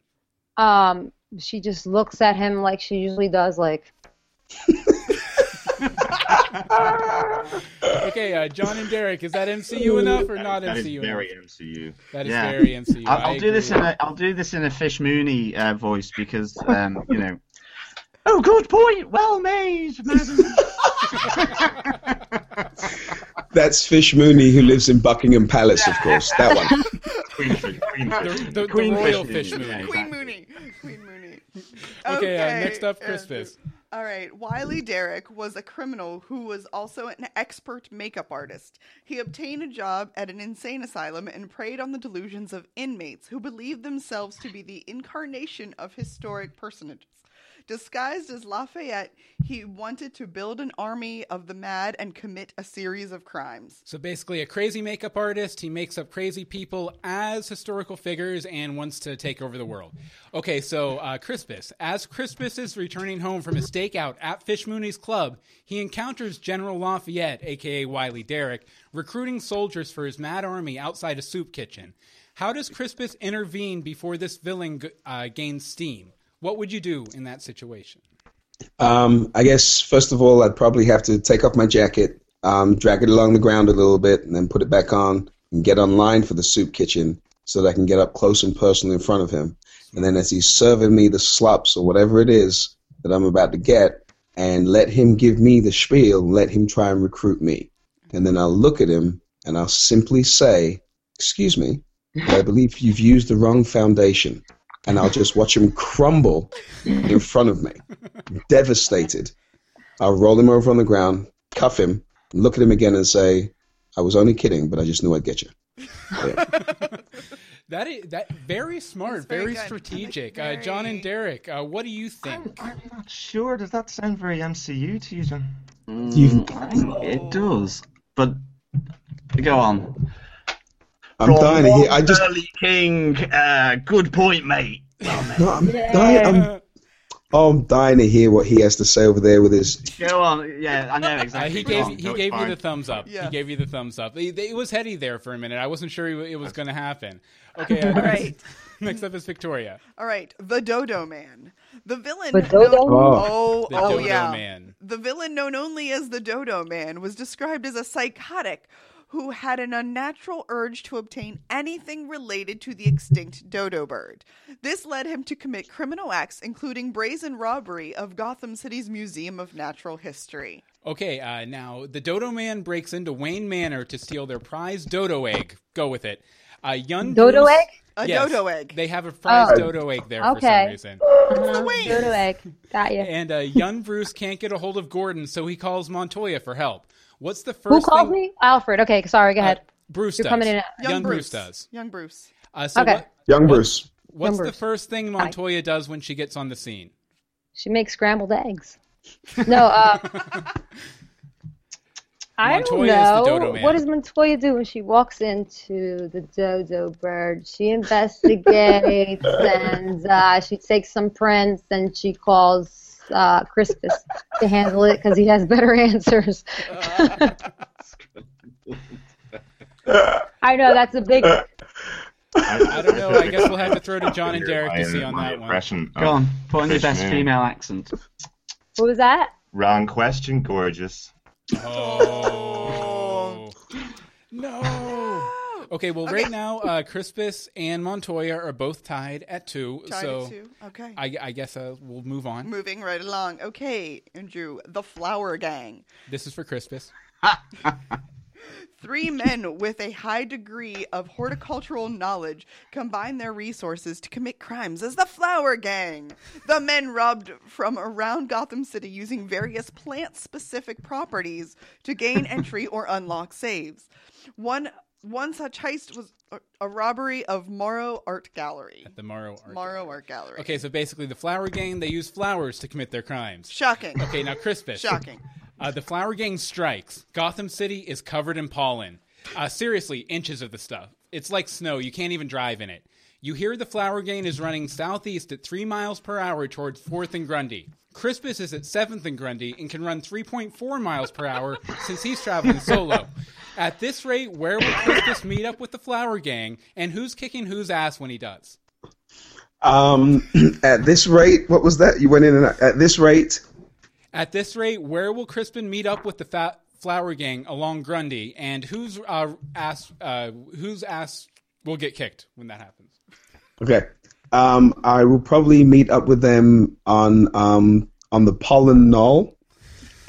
Um, she just looks at him like she usually does, like, Okay, uh, John and Derek, is that MCU enough or not That is MCU very enough? MCU. That is Yeah. very MCU. I'll, I I'll do this in a I'll do this in a Fish Mooney uh, voice because um, you know. Oh, good point. Well made, madam. That's Fish Mooney, who lives in Buckingham Palace, of course. That one. Queen Fish. Queen Fish. The, the, the Queen royal Fish fish Mooney, Queen Mooney. Queen Mooney. Okay, uh, next up, uh, Crispus. All right, Wiley Derrick was a criminal who was also an expert makeup artist. He obtained a job at an insane asylum and preyed on the delusions of inmates who believed themselves to be the incarnation of historic personages. Disguised as Lafayette, he wanted to build an army of the mad and commit a series of crimes. So basically, a crazy makeup artist. He makes up crazy people as historical figures and wants to take over the world. Okay, so uh, Crispus. As Crispus is returning home from his stakeout at Fish Mooney's club, he encounters General Lafayette, aka Wiley Derrick, recruiting soldiers for his mad army outside a soup kitchen. How does Crispus intervene before this villain uh, gains steam? What would you do in that situation? Um, I guess first of all, I'd probably have to take off my jacket, um, drag it along the ground a little bit, and then put it back on and get online for the soup kitchen so that I can get up close and personal in front of him. And then as he's serving me the slops or whatever it is that I'm about to get, and let him give me the spiel, let him try and recruit me. And then I'll look at him and I'll simply say, Excuse me, I believe you've used the wrong foundation. And I'll just watch him crumble in front of me, devastated. I'll roll him over on the ground, cuff him, look at him again and say, I was only kidding, but I just knew I'd get you. Yeah. That is that very smart, very very, strategic. Very- Uh, John and Derek, uh, what do you I'm, think? I'm not sure. Does that sound very MCU to you, John? Mm, it does. But go on. I'm dying to hear. I just Burly King. Uh, good point, mate. no, I'm dying. I'm, oh, I'm dying to hear what he has to say over there with his. Go on. Yeah, I know Uh, exactly. he gave on. he No, gave you the thumbs up. Yeah. He gave you the thumbs up. It, it was heady there for a minute. I wasn't sure it was going to happen. Okay, uh, All right. next up is Victoria. All right. The Dodo Man. The villain. The Dodo known- Man? Oh, The oh Dodo yeah. Man. The villain known only as the Dodo Man was described as a psychotic who had an unnatural urge to obtain anything related to the extinct dodo bird. This led him to commit criminal acts, including brazen robbery of Gotham City's Museum of Natural History. Okay, uh, now the Dodo Man breaks into Wayne Manor to steal their prized dodo egg. Go with it. Uh, young Dodo Bruce- egg? A Yes, dodo egg. They have a prized Oh. dodo egg there for some Okay. reason. Uh-huh. Wayne. Dodo egg. Got you. And uh, young Bruce can't get a hold of Gordon, so he calls Montoya for help. What's the first? Who first called thing me? Alfred. Okay, sorry. Go uh, ahead. Bruce You're does? coming in at- Young, Bruce. does. Young Bruce. Uh, so Okay. what, Young what- Bruce. What's Young the Bruce. first thing Montoya does when she gets on the scene? She makes scrambled eggs. No, uh, I don't Montoya is the know. Dodo Man. What does Montoya do when she walks into the dodo bird? She investigates and uh, she takes some prints and she calls uh, Crispus to handle it because he has better answers. I know that's a big. I don't know. I guess we'll have to throw to John and Derek to see on that one. Go on. Put on your best Moon. female accent. What was that? Wrong question, gorgeous. Oh. No. Okay, well, right now, uh, Crispus and Montoya are both tied at two. Tied so at two. Okay. I, I guess uh, we'll move on. Moving right along. Okay, Andrew. The Flower Gang. This is for Crispus. Three men with a high degree of horticultural knowledge combine their resources to commit crimes as the Flower Gang. The men robbed from around Gotham City using various plant specific properties to gain entry or unlock saves. One one such heist was a, robbery of Morrow Art Gallery. At The Morrow Art. Morrow Art Gallery. Okay, so basically, the Flower Gang they use flowers to commit their crimes. Shocking. Okay, now Crispus. Shocking. Uh, the Flower Gang strikes. Gotham City is covered in pollen. Uh, seriously, inches of the stuff. It's like snow. You can't even drive in it. You hear the Flower Gang is running southeast at 3 miles per hour towards 4th and Grundy. Crispus is at 7th and Grundy and can run 3.4 miles per hour since he's traveling solo. At this rate, where will Crispus meet up with the Flower Gang, and who's kicking whose ass when he does? Um, at this rate, what was that? You went in and at this rate. At this rate, where will Crispin meet up with the fa- Flower Gang along Grundy, and whose uh, ass uh, whose ass will get kicked when that happens? Okay. Um, I will probably meet up with them on um, on the pollen knoll,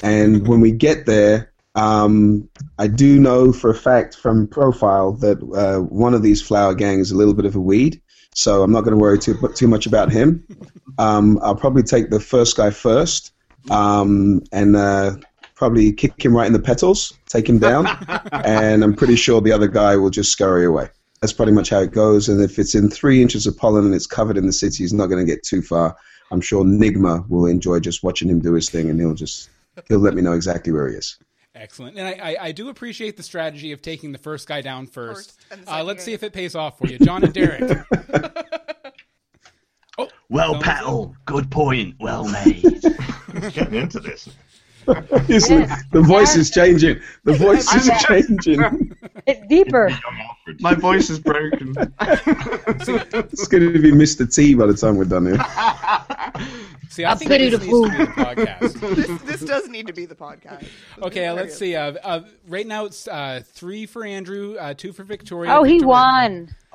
and when we get there, um, I do know for a fact from profile that uh, one of these flower gangs is a little bit of a weed, so I'm not going to worry too too much about him. Um, I'll probably take the first guy first, um, and uh, probably kick him right in the petals, take him down, and I'm pretty sure the other guy will just scurry away. That's pretty much how it goes. And if it's in three inches of pollen and it's covered in the city, he's not going to get too far. I'm sure Nigma will enjoy just watching him do his thing, and he'll just he'll let me know exactly where he is. Excellent, and I, I, I do appreciate the strategy of taking the first guy down first. First, uh, let's guy see if it pays off for you, John and Derek. oh, Well, thumbs Petal, good point. Well made. Getting into this. You see, the voice is changing. The voice is changing. It's deeper. My voice is broken. It's going to be Mr. T by the time we're done here. See, I A think this needs to be the podcast. this, this does need to be the podcast. Okay, uh, let's see. Uh, uh, right now it's uh, three for Andrew, uh, two for Victoria. Oh, he Victoria- won.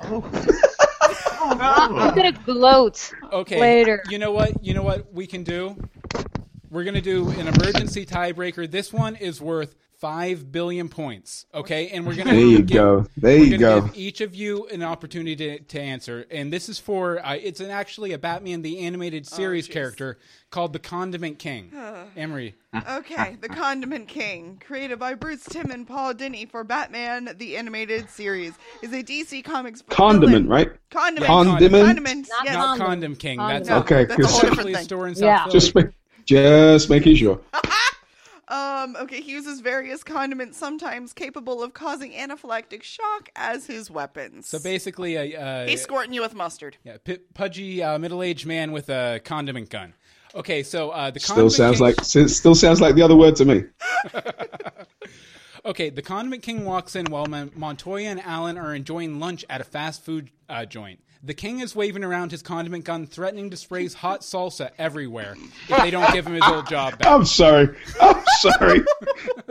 I'm gonna gloat Okay. later. You know what? You know what we can do? We're gonna do an emergency tiebreaker. This one is worth five billion points. Okay, and we're gonna There you give- go. There you go. Give each of you an opportunity to, to answer, and this is for uh, it's an, actually a Batman the animated Oh, series character called the Condiment King. Emery. Okay, The Condiment King, created by Bruce Timm and Paul Dini for Batman the Animated Series, is a DC Comics Condiment, villain. right? Condiment. Condiment? Condiment. Not yes. Not Condom. Condom King. Condom. That's Okay, that's a whole good. different thing. store in Yeah. South Philly. Just, ma- just making sure. Um, okay, he uses various condiments, sometimes capable of causing anaphylactic shock, as his weapons. So basically, a uh, he's squirting you with mustard. yeah, p- pudgy uh, middle-aged man with a condiment gun. Okay, so uh, the Still Condiment sounds King- like still sounds like the other word to me. Okay, the Condiment King walks in while Montoya and Allen are enjoying lunch at a fast food uh, joint. The king is waving around his condiment gun, threatening to spray hot salsa everywhere if they don't give him his old job back. I'm sorry. I'm sorry.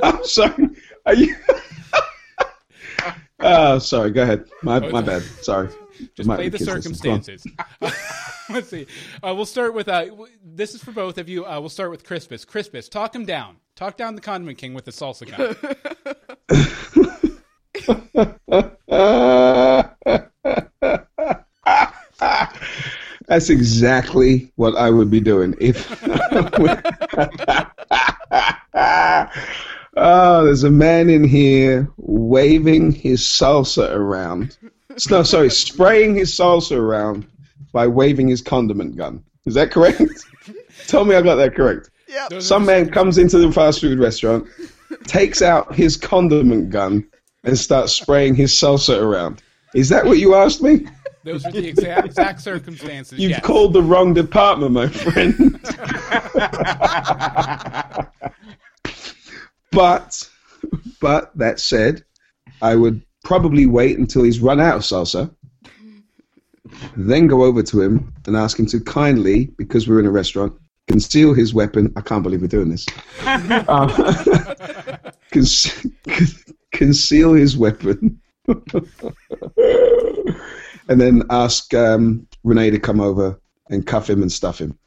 I'm sorry. Are you? Oh, sorry. Go ahead. My my bad. Sorry. Just Might play the kids listening. Circumstances. Let's see. Uh, we'll start with uh, w- this is for both of you. Uh, we'll start with Crispus. Crispus, talk him down. Talk down the Condiment King with the salsa gun. That's exactly what I would be doing if. oh, there's a man in here waving his salsa around. No, sorry, spraying his salsa around by waving his condiment gun. Is that correct? Tell me I got that correct. Yep. Some man comes into the fast food restaurant, takes out his condiment gun, and starts spraying his salsa around. Is that what you asked me? Those are the exact, exact circumstances. You've yes. called the wrong department, my friend. but, but that said, I would probably wait until he's run out of salsa, then go over to him and ask him to kindly, because we're in a restaurant, conceal his weapon. I can't believe we're doing this. Uh, Con- conceal his weapon. And then ask um, Renee to come over and cuff him and stuff him.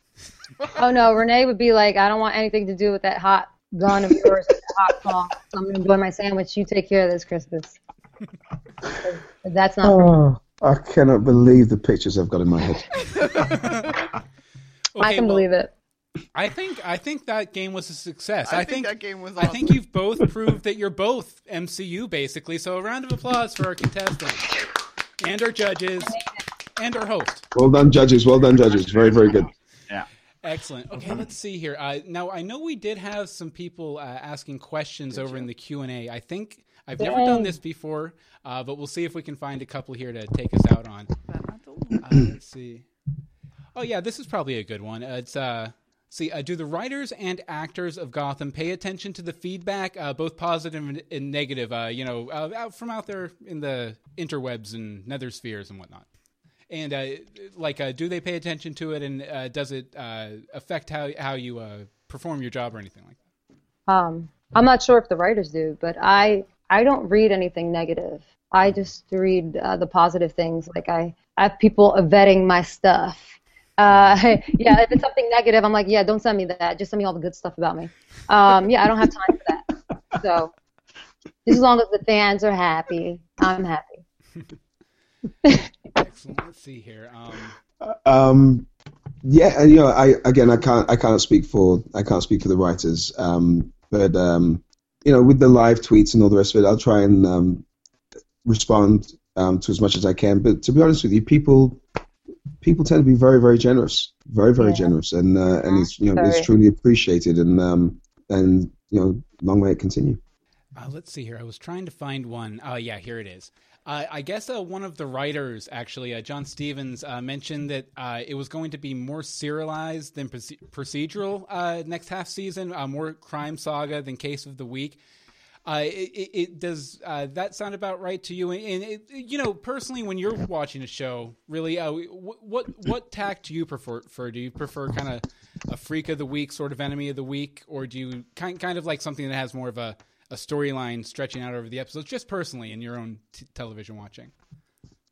Oh no, Renee would be like, I don't want anything to do with that hot gun of yours, that hot sauce. I'm gonna enjoy my sandwich. You take care of this, Crispus. That's not. Oh, I cannot believe the pictures I've got in my head. I can well, believe it. I think I think that game was a success. I I, think that game was I think you've both proved that you're both MCU basically. So a round of applause for our contestants and our judges and our host. Well done, judges. Well done, judges. Very, very good. Yeah. Excellent. Okay, let's see here. Uh, now I know we did have some people uh, asking questions over in the Q and A. I think I've never done this before, uh, but we'll see if we can find a couple here to take us out on. Uh, let's see. Oh yeah, this is probably a good one. Uh, it's uh, see, uh, do the writers and actors of Gotham pay attention to the feedback, uh, both positive and, negative? Uh, you know, uh, out from out there in the interwebs and nether spheres and whatnot. And uh, like, uh, do they pay attention to it, and does it affect how how you perform your job or anything like that? Um, I'm not sure if the writers do, but I I don't read anything negative. I just read the positive things. Like I, I have people vetting my stuff. Uh, yeah, if it's something negative, I'm like, yeah, don't send me that. Just send me all the good stuff about me. Um, yeah, I don't have time for that. So, just as long as the fans are happy, I'm happy. Excellent. Let's see here. Um, Um, yeah, you know, I again, I can't, I can't speak for, I can't speak for the writers. Um, but um, you know, with the live tweets and all the rest of it, I'll try and um, respond um, to as much as I can. But to be honest with you, people, people tend to be very, very generous, very, very Yeah. generous, and uh, and it's you know, it's truly appreciated, and um, and you know, long may it continue. Uh, let's see here. I was trying to find one. Oh, yeah, here it is. Uh, I guess uh, one of the writers, actually, uh, John Stephens, uh, mentioned that uh, it was going to be more serialized than proce- procedural uh, next half season, uh, more crime saga than case of the week. Uh, it, it, does uh, that sound about right to you? And it, you know, personally, when you're watching a show, really, uh, what what tack do you prefer? Do you prefer kind of a freak of the week, sort of enemy of the week, or do you kind kind of like something that has more of a, a storyline stretching out over the episodes? Just personally, in your own t- television watching.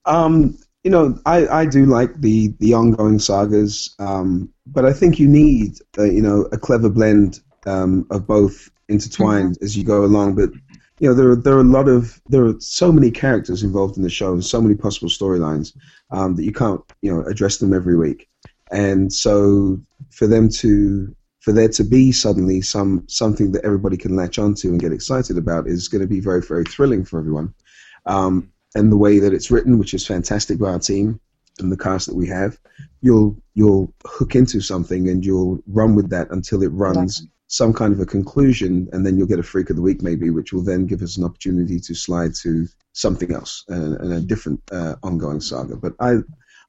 Um, you know, I, I do like the the ongoing sagas, um, but I think you need uh, you know a clever blend um, of both intertwined mm-hmm. as you go along. But you know, there are there are a lot of there are so many characters involved in the show and so many possible storylines um, that you can't you know address them every week. And so for them to for there to be suddenly some something that everybody can latch onto and get excited about is going to be very very thrilling for everyone. Um, and the way that it's written, which is fantastic by our team and the cast that we have, you'll you'll hook into something and you'll run with that until it runs some kind of a conclusion, and then you'll get a freak of the week maybe, which will then give us an opportunity to slide to something else and, and a different uh, ongoing saga. But I,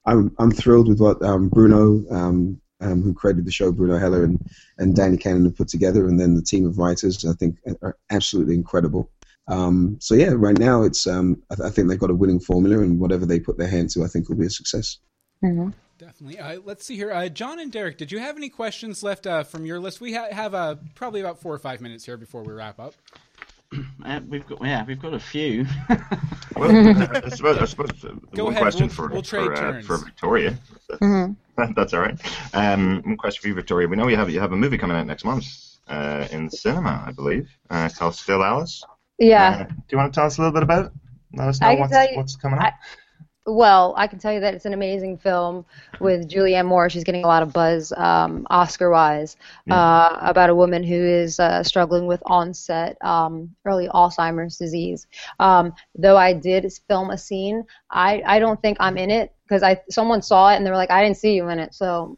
I'm, I'm thrilled with what um, Bruno, um, um, who created the show, Bruno Heller and, and Danny Cannon have put together, and then the team of writers, I think, are absolutely incredible. Um, so yeah, right now it's um, I, th- I, think they've got a winning formula, and whatever they put their hand to, I think will be a success. Mm-hmm. Definitely. Uh, let's see here. Uh, John and Derek, did you have any questions left uh, from your list? We ha- have uh, probably about four or five minutes here before we wrap up. Uh, we've got yeah, we've got a few. well, I suppose, I suppose Go one ahead. question we'll, for we'll for, uh, for, Victoria. Mm-hmm. That's all right. Um, one question for you, Victoria. We know you have you have a movie coming out next month in cinema, I believe, it's called Still Alice. Yeah. do you want to tell us a little bit about it? Let us know what's, you, what's coming up. Well, I can tell you that it's an amazing film with Julianne Moore. She's getting a lot of buzz, um, Oscar-wise, yeah. uh, about a woman who is uh, struggling with onset um, early Alzheimer's disease. Um, though I did film a scene, I, I don't think I'm in it because I someone saw it and they were like, I didn't see you in it, so.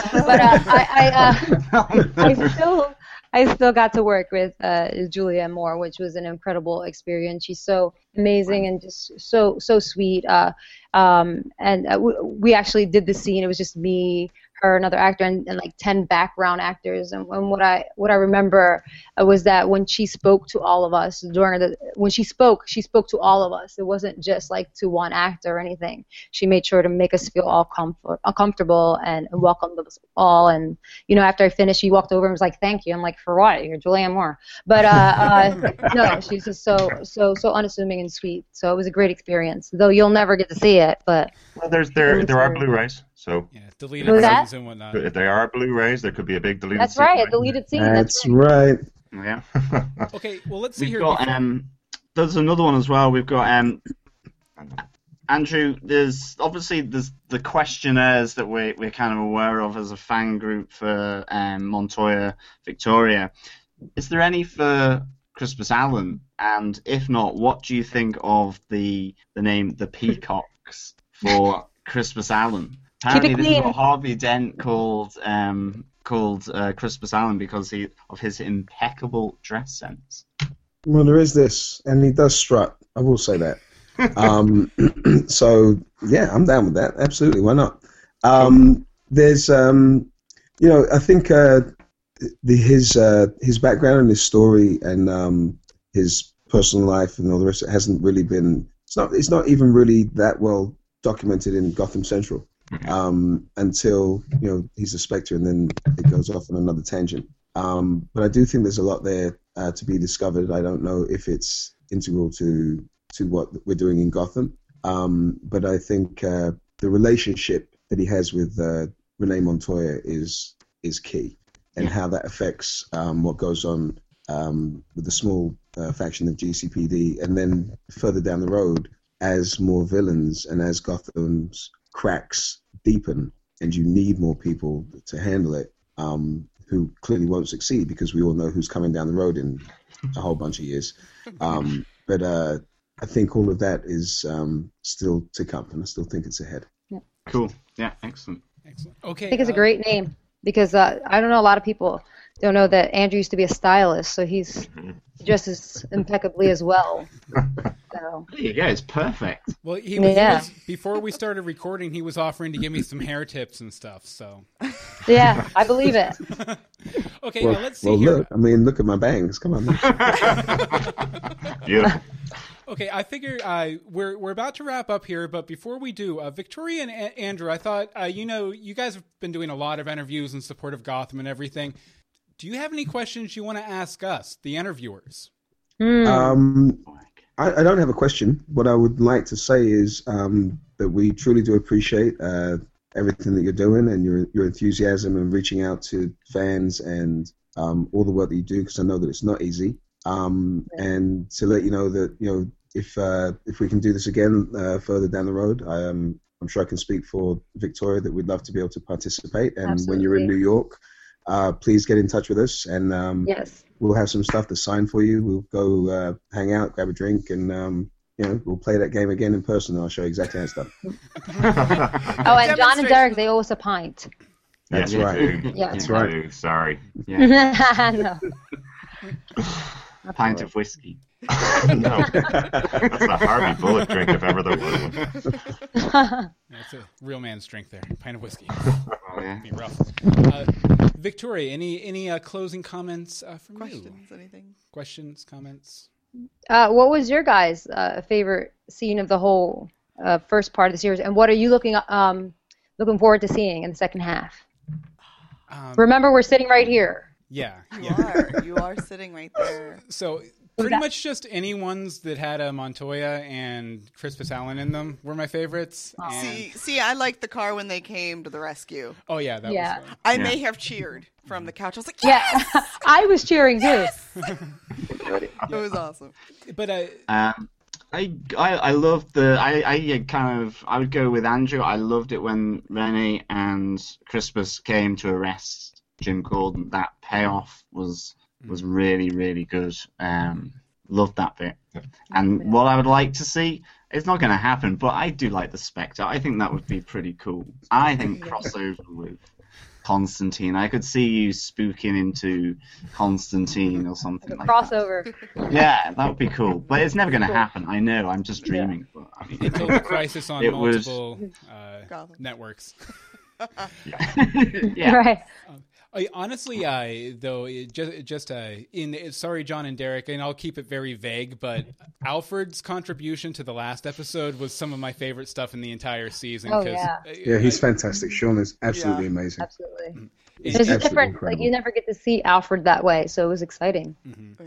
but uh, I, I, uh, I still I still got to work with uh, Julianne Moore, which was an incredible experience. She's so amazing and just so so sweet. Uh, um, and uh, we actually did the scene. It was just me, her, another actor, and, and like ten background actors. And, and what I what I remember uh, was that when she spoke to all of us during the when she spoke, she spoke to all of us. It wasn't just like to one actor or anything. She made sure to make us feel all comfort, comfortable and welcome us all. And you know, after I finished, she walked over and was like, "Thank you." I'm like, "For what? You're Julianne Moore." But uh, uh, no, she's just so so so unassuming and sweet. So it was a great experience. Though you'll never get to see it, but well, there's there there are Blu-rays. So yeah, deleted scenes and whatnot. If they are Blu-rays, there could be a big deleted. That's right, a deleted scene. That's, right. Yeah. okay, well let's see We've here. got um, there's another one as well. We've got um, Andrew. There's obviously there's the questionnaires that we we're kind of aware of as a fan group for um, Montoya Victoria. Is there any for Crispus Allen? And if not, what do you think of the the name the Peacocks for Crispus Allen? Apparently, this is what Harvey Dent called um, called uh, Crispus Allen because he of his impeccable dress sense. Well, there is this, and he does strut. I will say that. um, so yeah, I'm down with that. Absolutely, why not? Um, there's, um, you know, I think uh, the, his uh, his background and his story and um, his personal life and all the rest of it hasn't really been. It's not. It's not even really that well documented in Gotham Central um, until you know he's a Spectre, and then it goes off on another tangent. Um, but I do think there's a lot there uh, to be discovered. I don't know if it's integral to to what we're doing in Gotham, um, but I think uh, the relationship that he has with uh, Renee Montoya is is key, and how that affects um, what goes on um, with the small uh, faction of GCPD, and then further down the road, as more villains and as Gotham's cracks deepen and you need more people to handle it um, who clearly won't succeed because we all know who's coming down the road in a whole bunch of years. Um, but uh, I think all of that is um, still to come, and I still think it's ahead. Yeah. Cool. Yeah, excellent. Excellent. Okay. I think it's uh, a great name because uh, I don't know a lot of people don't know that Andrew used to be a stylist, so he's just as impeccably as well. So There you go. It's perfect. Well, he was, he Yeah. was before we started recording. He was offering to give me some hair tips and stuff. So, yeah, I believe it. okay, Well, now let's see well here. look, I mean, look at my bangs. Come on. Beautiful. Okay, I figure uh, we're we're about to wrap up here, but before we do, uh, Victoria and A- Andrew, I thought uh, you know you guys have been doing a lot of interviews in support of Gotham and everything. Do you have any questions you want to ask us, the interviewers? Hmm. Um, I, I don't have a question. What I would like to say is um, that we truly do appreciate uh, everything that you're doing and your your enthusiasm and reaching out to fans and um, all the work that you do because I know that it's not easy. Um, and to let you know that you know if uh, if we can do this again uh, further down the road, I am I'm sure I can speak for Victoria that we'd love to be able to participate. And when you're in New York, uh, please get in touch with us and um, Yes. we'll have some stuff to sign for you. We'll go uh, hang out, grab a drink, and um, you know we'll play that game again in person. And I'll show you exactly how it's done. Oh, and John and Derek, they owe us a pint. That's Yeah, right. Yeah. That's right. do. Sorry. no. A pint of whiskey. no. That's a Harvey Bullock drink if ever there was one. That's a real man's drink there. Pint of whiskey. Oh, yeah. Be rough. Uh, Victoria, any any uh, closing comments uh, from you? Questions? Anything? Questions, comments? Uh, what was your guys' uh, favorite scene of the whole uh, first part of the series, and what are you looking um, looking forward to seeing in the second half? Um, Remember, we're sitting right here. Yeah, You yeah. are. You are sitting right there. So pretty much just any ones that had a Montoya and Crispus Allen in them were my favorites. And, See, see, I liked the car when they came to the rescue. oh yeah, that Yeah. was fun. I Yeah. may have cheered from the couch. I was like, Yeah, I was cheering too. it was awesome. But uh, Um, I, I I loved the I, I kind of I would go with Andrew. I loved it when Renee and Crispus came to arrest Jim Gordon. That payoff was was really really good. Um, loved that bit. And what I would like to see, it's not going to happen, but I do like the Spectre. I think that would be pretty cool. I think crossover with Constantine. I could see you spooking into Constantine or something like that. Crossover. Yeah, that would be cool. But it's never going to happen. I know. I'm just dreaming. But, I mean, until the crisis on It was- multiple uh, networks. yeah. Right. I, honestly, I though it just just uh, in sorry, John and Derek, and I'll keep it very vague, but Alfred's contribution to the last episode was some of my favorite stuff in the entire season. Oh, 'cause, yeah. Yeah, he's I- fantastic. Sean is absolutely Yeah. amazing. Absolutely. it's- There's a Absolutely different, like you never get to see Alfred that way, so it was exciting.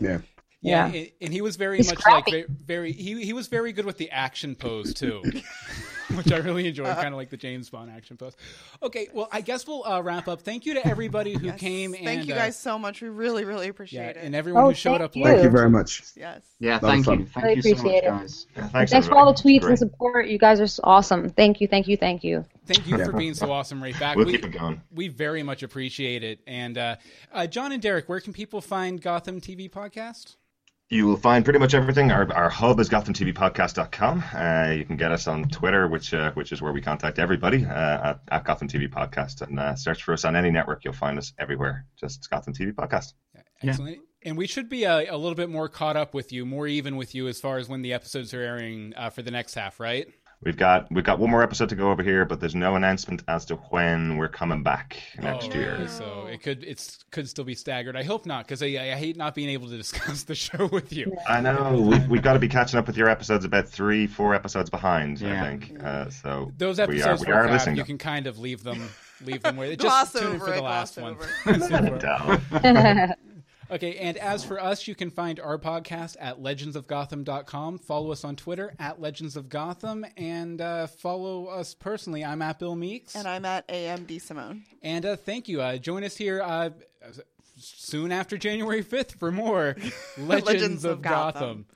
Yeah. Yeah, Yeah. and, and he was very He's much scrappy. like very, very he he was very good with the action pose too, which I really enjoyed, kind of like the James Bond action pose. Okay, well, I guess we'll uh, wrap up. Thank you to everybody who Yes. came and Thank you uh, guys so much. We really, really yeah, it. and everyone Oh, who showed up. you. live. Thank you very much. yes. Yeah, of thank fun. you. Thank Really you so much, appreciate it. guys. Yeah, thanks, Thanks for all the tweets and support. You guys are awesome. Thank you, thank you, thank you. Thank you for being so awesome right back. We'll we, keep it going. we very much appreciate it. And uh, uh, John and Derek, where can people find Gotham TV podcast? You will find pretty much everything. Our, our hub is GothamTVPodcast.com. Uh, you can get us on Twitter, which uh, which is where we contact everybody uh, at, at Gotham TV Podcast, and uh, search for us on any network. You'll find us everywhere. Just Gotham TV Podcast. Excellent. And we should be uh, a little bit more caught up with you, more even with you as far as when the episodes are airing uh, for the next half, right? We've got we've got one more episode to go over here, but there's no announcement as to when we're coming back next Oh, year. So it could it's could still be staggered. I hope not, because I, I hate not being able to discuss the show with you. I know we've, we've got to be catching up with your episodes about three, four episodes behind. Yeah. I think uh, so. Those episodes we are, episodes we are out. listening. You can kind of leave them leave them where Gloss just tune in for the last gloss one. Okay, and as for us, you can find our podcast at legendsofgotham.com. Follow us on Twitter at Legends of Gotham, and uh, follow us personally. I'm at Bill Meeks. And I'm at AMD Simone. And uh, thank you. Uh, join us here uh, soon after January 5th for more Legends, Legends of, of Gotham. Gotham.